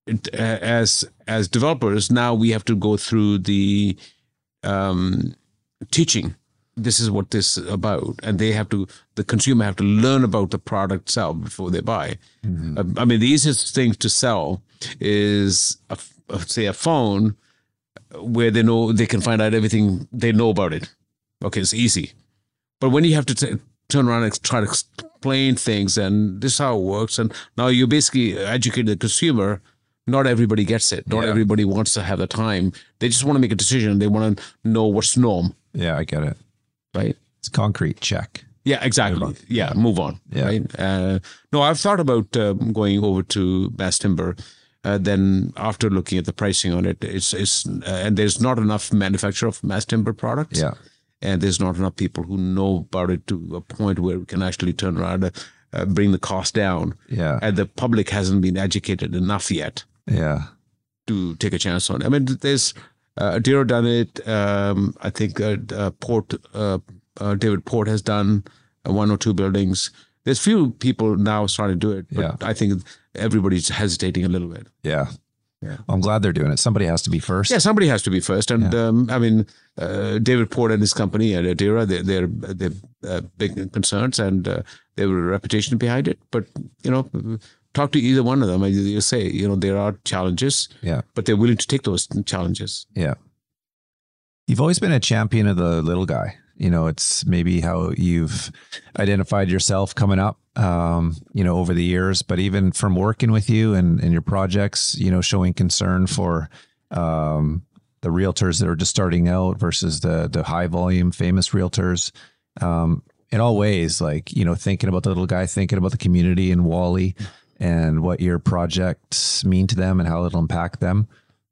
it, uh, as as developers, now we have to go through the um, teaching. This is what this is about, and they have to. The consumer have to learn about the product itself before they buy. Uh, I mean, the easiest thing to sell is, a, say, a phone where they know they can find out everything they know about it. Okay, it's easy. But when you have to t- turn around and try to explain things, and this is how it works, and now you basically educate the consumer. Not everybody gets it. Not Yeah. everybody wants to have the time. They just want to make a decision. They want to know what's norm, Yeah, I get it. right? It's concrete check. Yeah, exactly. Yeah, move on. Yeah. Right. Uh, no, I've thought about uh, going over to mass timber. Uh, then after looking at the pricing on it, it's it's uh, and there's not enough manufacture of mass timber products. Yeah. and there's not enough people who know about it to a point where we can actually turn around, and uh, bring the cost down, Yeah. and the public hasn't been educated enough yet Yeah. to take a chance on it. I mean, there's uh, Adera done it. Um, I think uh, uh, Porte uh, uh, David Porte has done one or two buildings. There's few people now starting to do it, but Yeah. I think everybody's hesitating a little bit. Yeah. Yeah. I'm glad they're doing it. Somebody has to be first. Yeah, somebody has to be first, and um, I mean, uh, David Porte and his company and Adera, they're they're, they're uh, big concerns, and uh, they have a reputation behind it. But you know, talk to either one of them, and you say, you know, there are challenges, Yeah. but they're willing to take those challenges. Yeah. You've always been a champion of the little guy. You know, it's maybe how you've identified yourself coming up, um, you know, over the years, but even from working with you and, and your projects, you know, showing concern for um, the realtors that are just starting out versus the the high volume famous realtors. Um, in all ways, like, you know, thinking about the little guy, thinking about the community and Whalley and what your projects mean to them and how it'll impact them.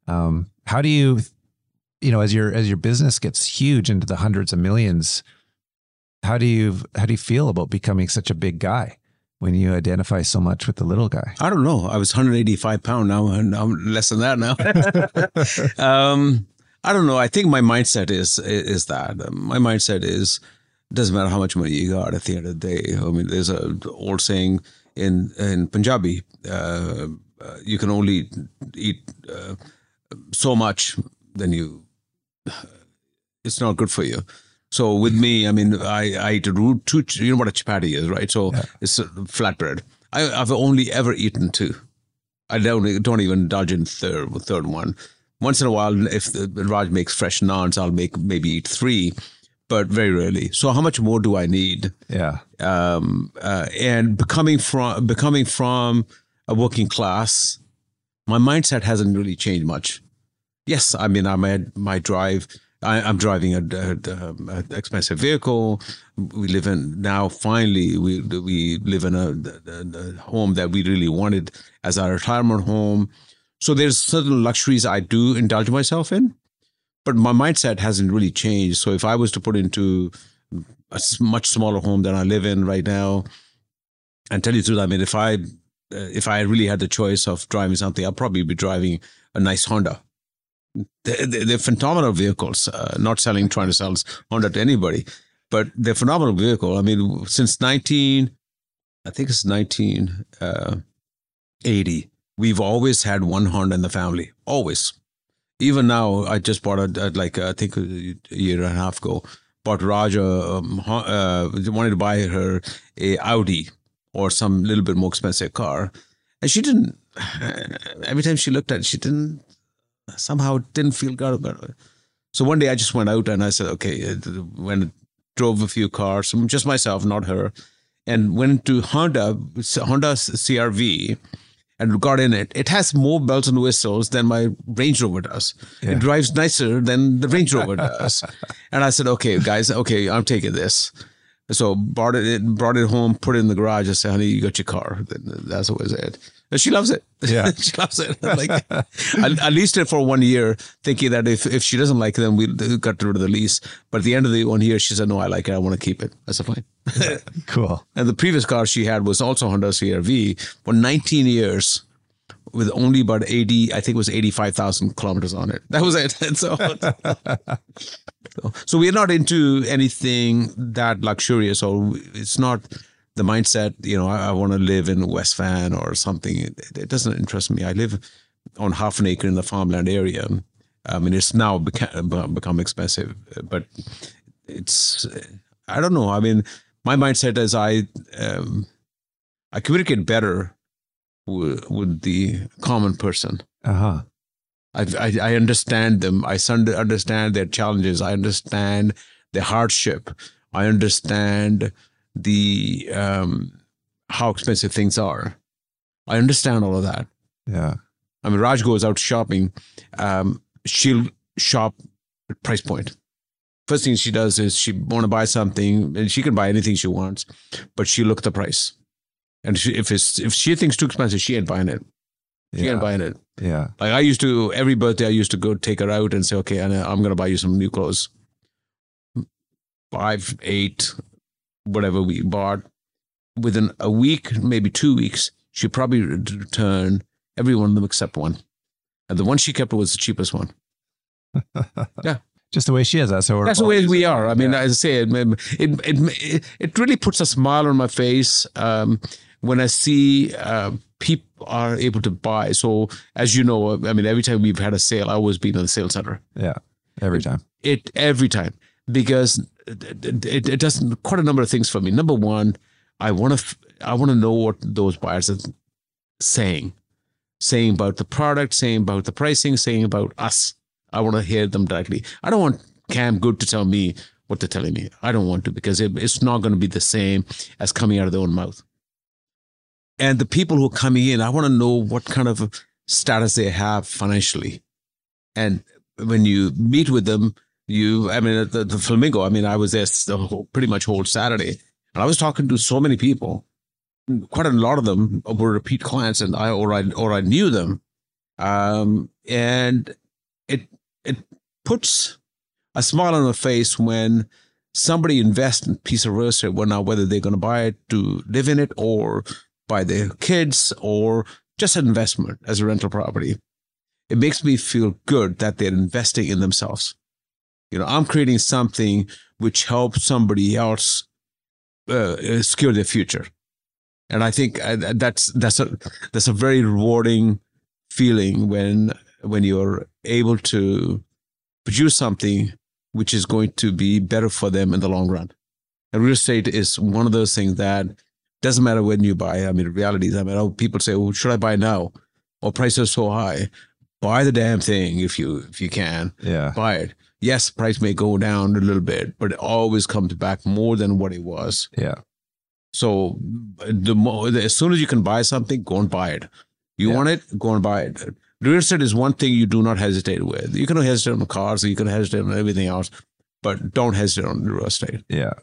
Um, how do you you know as your as your business gets huge into the hundreds of millions how do you how do you feel about becoming such a big guy when you identify so much with the little guy I don't know. I was 185 pound now, and I'm less than that now. um, I don't know. I think my mindset is is that my mindset is doesn't matter how much money you got at the end of the day. I mean, there's a old saying in in Punjabi, uh, uh, you can only eat uh, so much, then you it's not good for you. So with me, I mean, I, I eat a root two. You know what a chapati is, right? So it's a flatbread. I, I've only ever eaten two. I don't don't even indulge in third third one. Once in a while, if the Raj makes fresh naans, I'll make maybe eat three, but very rarely. So how much more do I need? yeah um, uh, and becoming from becoming from a working class, my mindset hasn't really changed much. Yes, I mean I might might drive. I, I'm driving a, a, a, a expensive vehicle. We live in now. Finally, we we live in a, a, a home that we really wanted as our retirement home. So there's certain luxuries I do indulge myself in, but my mindset hasn't really changed. So if I was to put into a much smaller home than I live in right now. And tell you the truth, I mean, if I uh, if I really had the choice of driving something, I'd probably be driving a nice Honda. They're, they're they're phenomenal vehicles. Uh, not selling, trying to sell Honda to anybody, but they're phenomenal vehicle. I mean, since nineteen, I think it's nineteen uh, we've always had one Honda in the family. Always. Even now, I just bought a, a like I think a year and a half ago bought Raja um, uh, wanted to buy her a Audi or some little bit more expensive car, and she didn't. Every time she looked at it, she didn't somehow didn't feel good about it. So one day I just went out and I said, okay, uh, when drove a few cars, just myself, not her, and went to Honda Honda CRV. And got in it. It has more bells and whistles than my Range Rover does. Yeah. It drives nicer than the Range Rover does. and I said, okay, guys, okay, I'm taking this. So brought it, brought it home, put it in the garage. I said, honey, you got your car. Then That's what was it. She loves it. Yeah. she loves it. I'm like, I, I leased it for one year, thinking that if, if she doesn't like it, then we got rid of the lease. But at the end of the one year, she said, no, I like it. I want to keep it. I said, fine. Cool. And the previous car she had was also Honda CRV for 19 years with only about 80, I think it was 85,000 kilometers on it. That was it. And so, so, so we're not into anything that luxurious or it's not the mindset, you know, I, I want to live in West Van or something. It, it doesn't interest me. I live on half an acre in the farmland area. I mean, it's now beca- become expensive, but it's, I don't know. I mean, my mindset is I, um, I communicate better with, with the common person. Uh huh. I, I, I understand them. I understand their challenges. I understand their hardship. I understand the um, how expensive things are. I understand all of that. Yeah. I mean, Raj goes out shopping. Um, she'll shop at price point. First thing she does is she want to buy something, and she can buy anything she wants, but she look at the price. And she, if it's if she thinks too expensive, she ain't buying it. She Yeah. ain't buying it. Yeah. Like I used to every birthday, I used to go take her out and say, "Okay, Anna, I'm gonna buy you some new clothes." Five, eight, whatever we bought. Within a week, maybe two weeks, she probably re- returned every one of them except one, and the one she kept was the cheapest one. Yeah. Just the way she is. That's how That's the way we are. I mean, as I say, it it it, it really puts a smile on my face um, when I see uh, people are able to buy. So, as you know, I mean, every time we've had a sale, I always been in the sales center. Yeah. Every time. It every time because it, it, does quite a number of things for me. Number one, I want to I want to know what those buyers are saying, saying about the product, saying about the pricing, saying about us. I want to hear them directly. I don't want Cam Good to tell me what they're telling me. I don't want to because it, it's not going to be the same as coming out of their own mouth. And the people who are coming in, I want to know what kind of status they have financially. And when you meet with them, you, I mean, the, the Flamingo, I mean, I was there the whole, pretty much whole Saturday, and I was talking to so many people. Quite a lot of them were repeat clients, and I or I or I knew them, um, and it it puts a smile on the face when somebody invests in a piece of real estate, well, now whether they're going to buy it to live in it or buy their kids or just an investment as a rental property. It makes me feel good that they're investing in themselves. You know, I'm creating something which helps somebody else uh, secure their future, and I think uh, that's that's a that's a very rewarding feeling when when you're able to produce something which is going to be better for them in the long run. And real estate is one of those things that doesn't matter when you buy. I mean, reality is, I mean, oh, people say, "Well, should I buy now?" Or prices are so high. Buy the damn thing if you if you can. Yeah. Buy it. Yes, price may go down a little bit, but it always comes back more than what it was. Yeah. So the more, as soon as you can buy something, go and buy it. You Yeah. want it, go and buy it. Real estate is one thing you do not hesitate with. You can hesitate on cars, you can hesitate on everything else, but don't hesitate on real estate. Yeah.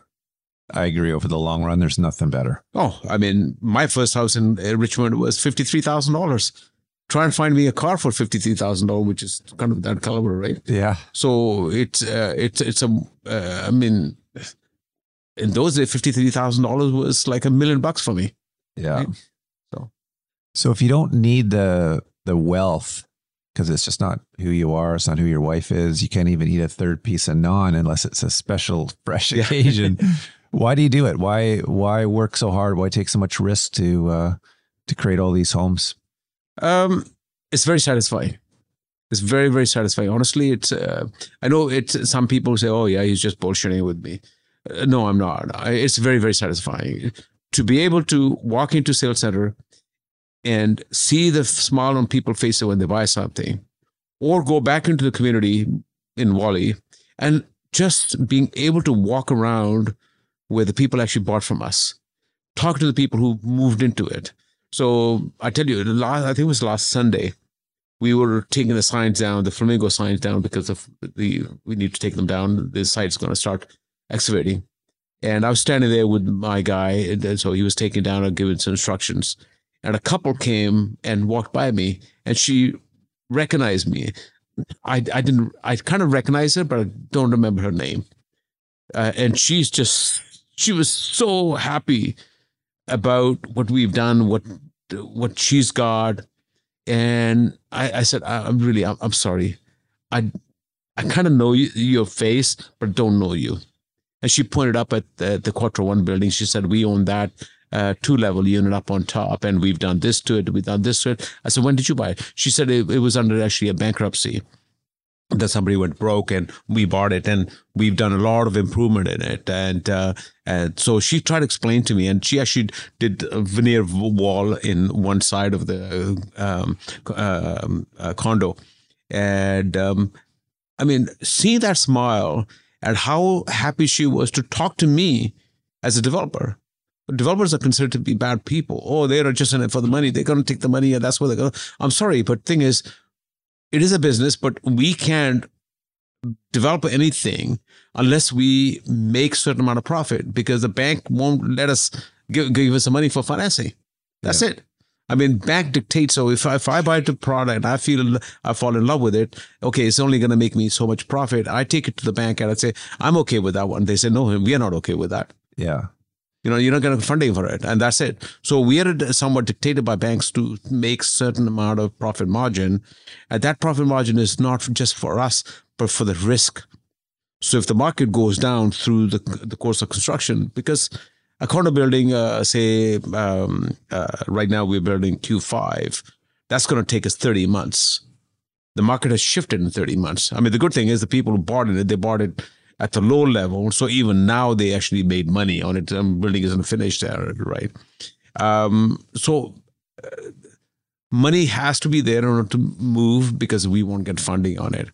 I agree. Over the long run, there's nothing better. Oh, I mean, my first house in uh, Richmond was fifty three thousand dollars. Try and find me a car for fifty three thousand dollars, which is kind of that caliber, right? Yeah. So it's uh, it's it's a uh, I mean, in those days, fifty three thousand dollars was like a million bucks for me. Yeah. Right. So- so if you don't need the the wealth because it's just not who you are, it's not who your wife is. You can't even eat a third piece of naan unless it's a special fresh Yeah. occasion. why do you do it? Why why work so hard? Why take so much risk to uh, to create all these homes? Um, it's very satisfying. It's very, very satisfying. Honestly, it's. Uh, I know it's. Some people say, "Oh, yeah, he's just bullshitting with me." Uh, no, I'm not. It's very, very satisfying to be able to walk into sales center and see the smile on people's faces when they buy something, or go back into the community in Whalley and just being able to walk around where the people actually bought from us, talk to the people who moved into it. So I tell you, last, I think it was last Sunday, we were taking the signs down, the flamingo signs down because of the we need to take them down. The site's going to start excavating, and I was standing there with my guy, and so he was taking down and giving some instructions. And a couple came and walked by me, and she recognized me. I I didn't I kind of recognize her, but I don't remember her name. Uh, and she's just she was so happy about what we've done, what what she's got, and I, I said, I, am really, I'm, I'm, sorry, I I kind of know you, your face, but don't know you. And she pointed up at the, the Quattro One building. She said, "We own that." Uh, two level unit up on top, and we've done this to it, we've done this to it. I said, When did you buy it? She said it, it was under actually a bankruptcy that somebody went broke and we bought it and we've done a lot of improvement in it. And uh, and so she tried to explain to me and she actually did a veneer wall in one side of the um, um, uh, condo. And um, i mean seeing that smile and how happy she was to talk to me as a developer. Developers are considered to be bad people. Oh they're just in it for the money. They're going to take the money and that's where they're going i'm sorry but thing is it is a business, but we can't develop anything unless we make certain amount of profit because the bank won't let us give, give us some money for financing. That's yeah. it. I mean, bank dictates. So if I, if I buy the product, I feel I fall in love with it. Okay, it's only going to make me so much profit. I take it to the bank and I say I'm okay with that one. They say no, we are not okay with that. Yeah. You know, you're not getting funding for it, and that's it. So we are somewhat dictated by banks to make certain amount of profit margin, and that profit margin is not just for us, but for the risk. So if the market goes down through the the course of construction, because a condo building, uh, say um, uh, right now we're building Q5, that's going to take us 30 months. The market has shifted in 30 months. I mean, the good thing is the people who bought it, they bought it at the low level. So even now they actually made money on it. The building isn't finished there, right? Um, so uh, money has to be there in order to move because we won't get funding on it.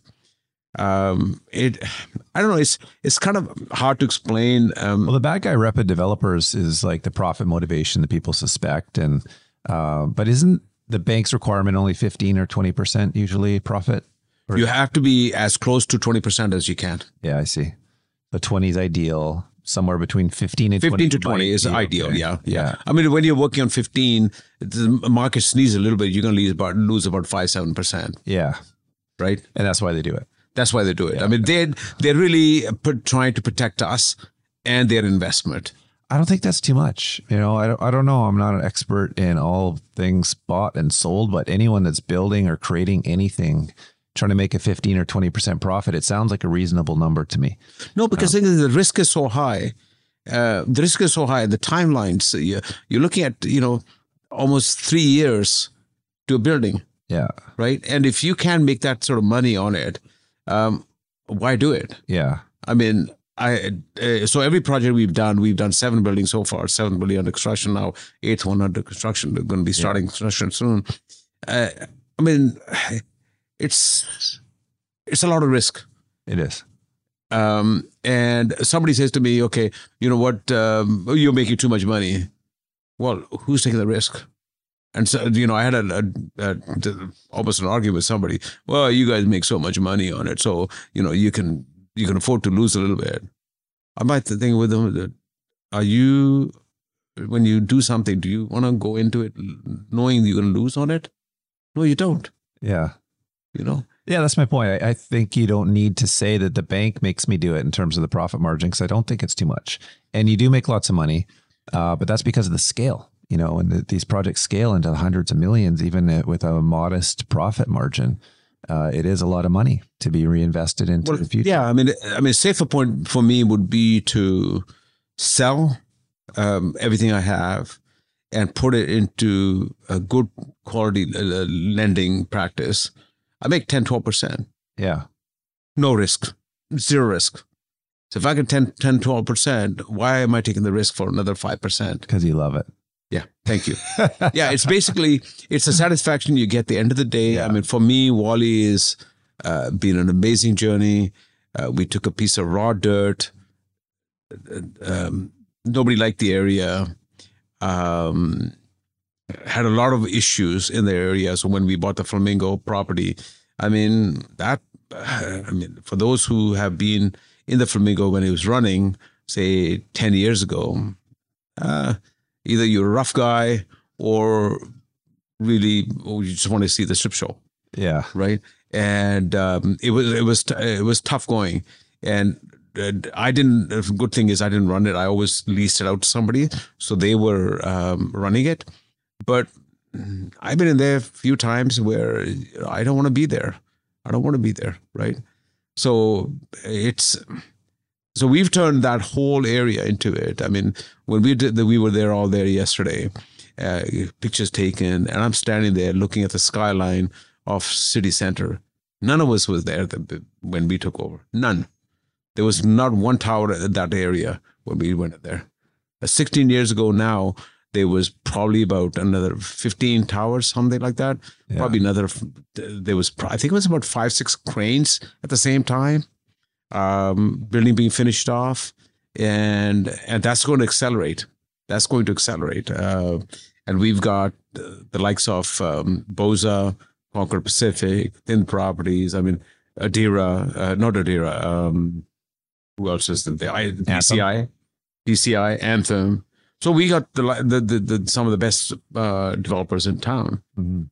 Um, it, I don't know. It's it's kind of hard to explain. Um, well, the bad guy of developers is like the profit motivation that people suspect, and uh, but isn't the bank's requirement only fifteen or twenty percent usually profit? Or you have to be as close to 20% as you can. Yeah, I see. The 20 is ideal. Somewhere between 15 and 15 to 20 is ideal. Okay. Yeah, yeah. I mean, when you're working on 15, the market sneezes a little bit, you're going to lose about, lose about 5 7%. Yeah. Right. And that's why they do it. That's why they do it. Yeah. I mean, they're, they're really trying to protect us and their investment. I don't think that's too much. You know, I don't, I don't know. I'm not an expert in all things bought and sold, but anyone that's building or creating anything trying to make a 15 or 20% profit, it sounds like a reasonable number to me. No, because um, the risk is so high. Uh, the risk is so high. The timelines, you're, you're looking at, you know, almost three years to a building. Yeah. Right. And if you can make that sort of money on it, um, why do it? Yeah. I mean, I uh, so every project we've done, we've done seven buildings so far, seven building under construction now, eighth one under construction. They're going to be starting yeah. construction soon. Uh, I mean, it's it's a lot of risk. It is. Um, and somebody says to me, "Okay, you know what? Um, you're making too much money." Well, who's taking the risk? And so, you know, I had a, a, a, almost an argument with somebody. Well, you guys make so much money on it, so you know you can you can afford to lose a little bit. I might think with them that are you when you do something, do you want to go into it knowing you're going to lose on it? No, you don't. Yeah you know? Yeah, that's my point. I, I, think you don't need to say that the bank makes me do it in terms of the profit margin because I don't think it's too much. And you do make lots of money, uh, but that's because of the scale. You know, and the, these projects scale into hundreds of millions, even with a modest profit margin. Uh, it is a lot of money to be reinvested into well, the future. Yeah, I mean, I mean, a safer point for me would be to sell um, everything I have and put it into a good quality uh, lending practice I make 10, 12%. Yeah. No risk, zero risk. So if I get 10, 10 12%, why am I taking the risk for another 5%? Because you love it. Yeah, thank you. yeah, it's basically it's a satisfaction you get at the end of the day. Yeah. I mean, for me, Whalley is uh, been an amazing journey. Uh, we took a piece of raw dirt. Um, nobody liked the area. Um, had a lot of issues in the area. So when we bought the Flamingo property, I mean that. I mean, for those who have been in the Flamingo when it was running, say ten years ago, uh, either you're a rough guy or really or you just want to see the strip show. Yeah. Right. And um, it was it was it was tough going, and I didn't. The good thing is I didn't run it. I always leased it out to somebody, so they were um, running it. But I've been in there a few times where I don't want to be there. I don't want to be there, right? So it's so we've turned that whole area into it. I mean, when we did we were there all there yesterday, uh, pictures taken, and I'm standing there looking at the skyline of city center. None of us was there when we took over. None. There was not one tower in that area when we went there. Uh, 16 years ago now, there was probably about another 15 towers, something like that. Yeah. Probably another, there was, I think it was about five, six cranes at the same time. Um, building being finished off. And, and that's going to accelerate. That's going to accelerate. Uh, and we've got the likes of um, Bosa, Concord Pacific, Thin Properties. I mean, Adera, uh, not Adera. Um, who else is there? The, DCI, DCI, Anthem. So we got the, the, the, the some of the best uh, developers in town. Mm-hmm.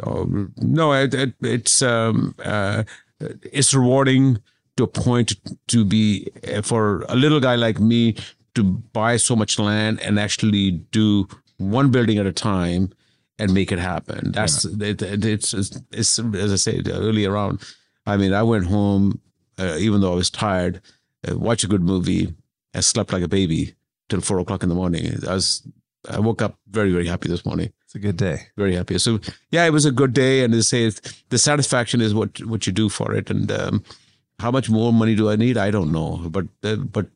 So, no, it, it, it's um, uh, it's rewarding to a point to be for a little guy like me to buy so much land and actually do one building at a time and make it happen. That's yeah. it, it, it's, it's, it's as I said earlier on. I mean, I went home uh, even though I was tired, uh, watched a good movie, and slept like a baby till four o'clock in the morning. I was I woke up very very happy this morning. It's a good day. Very happy. So yeah, it was a good day, and they say the satisfaction is what what you do for it, and um, how much more money do I need? I don't know, but uh, but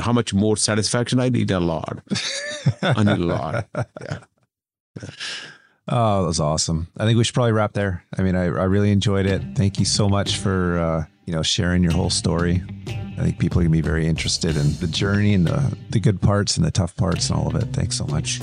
how much more satisfaction I need? A lot. I need a lot. Yeah. yeah. Oh, that was awesome. I think we should probably wrap there. I mean, I, I really enjoyed it. Thank you so much for, uh, you know, sharing your whole story. I think people are going to be very interested in the journey and the, the good parts and the tough parts and all of it. Thanks so much.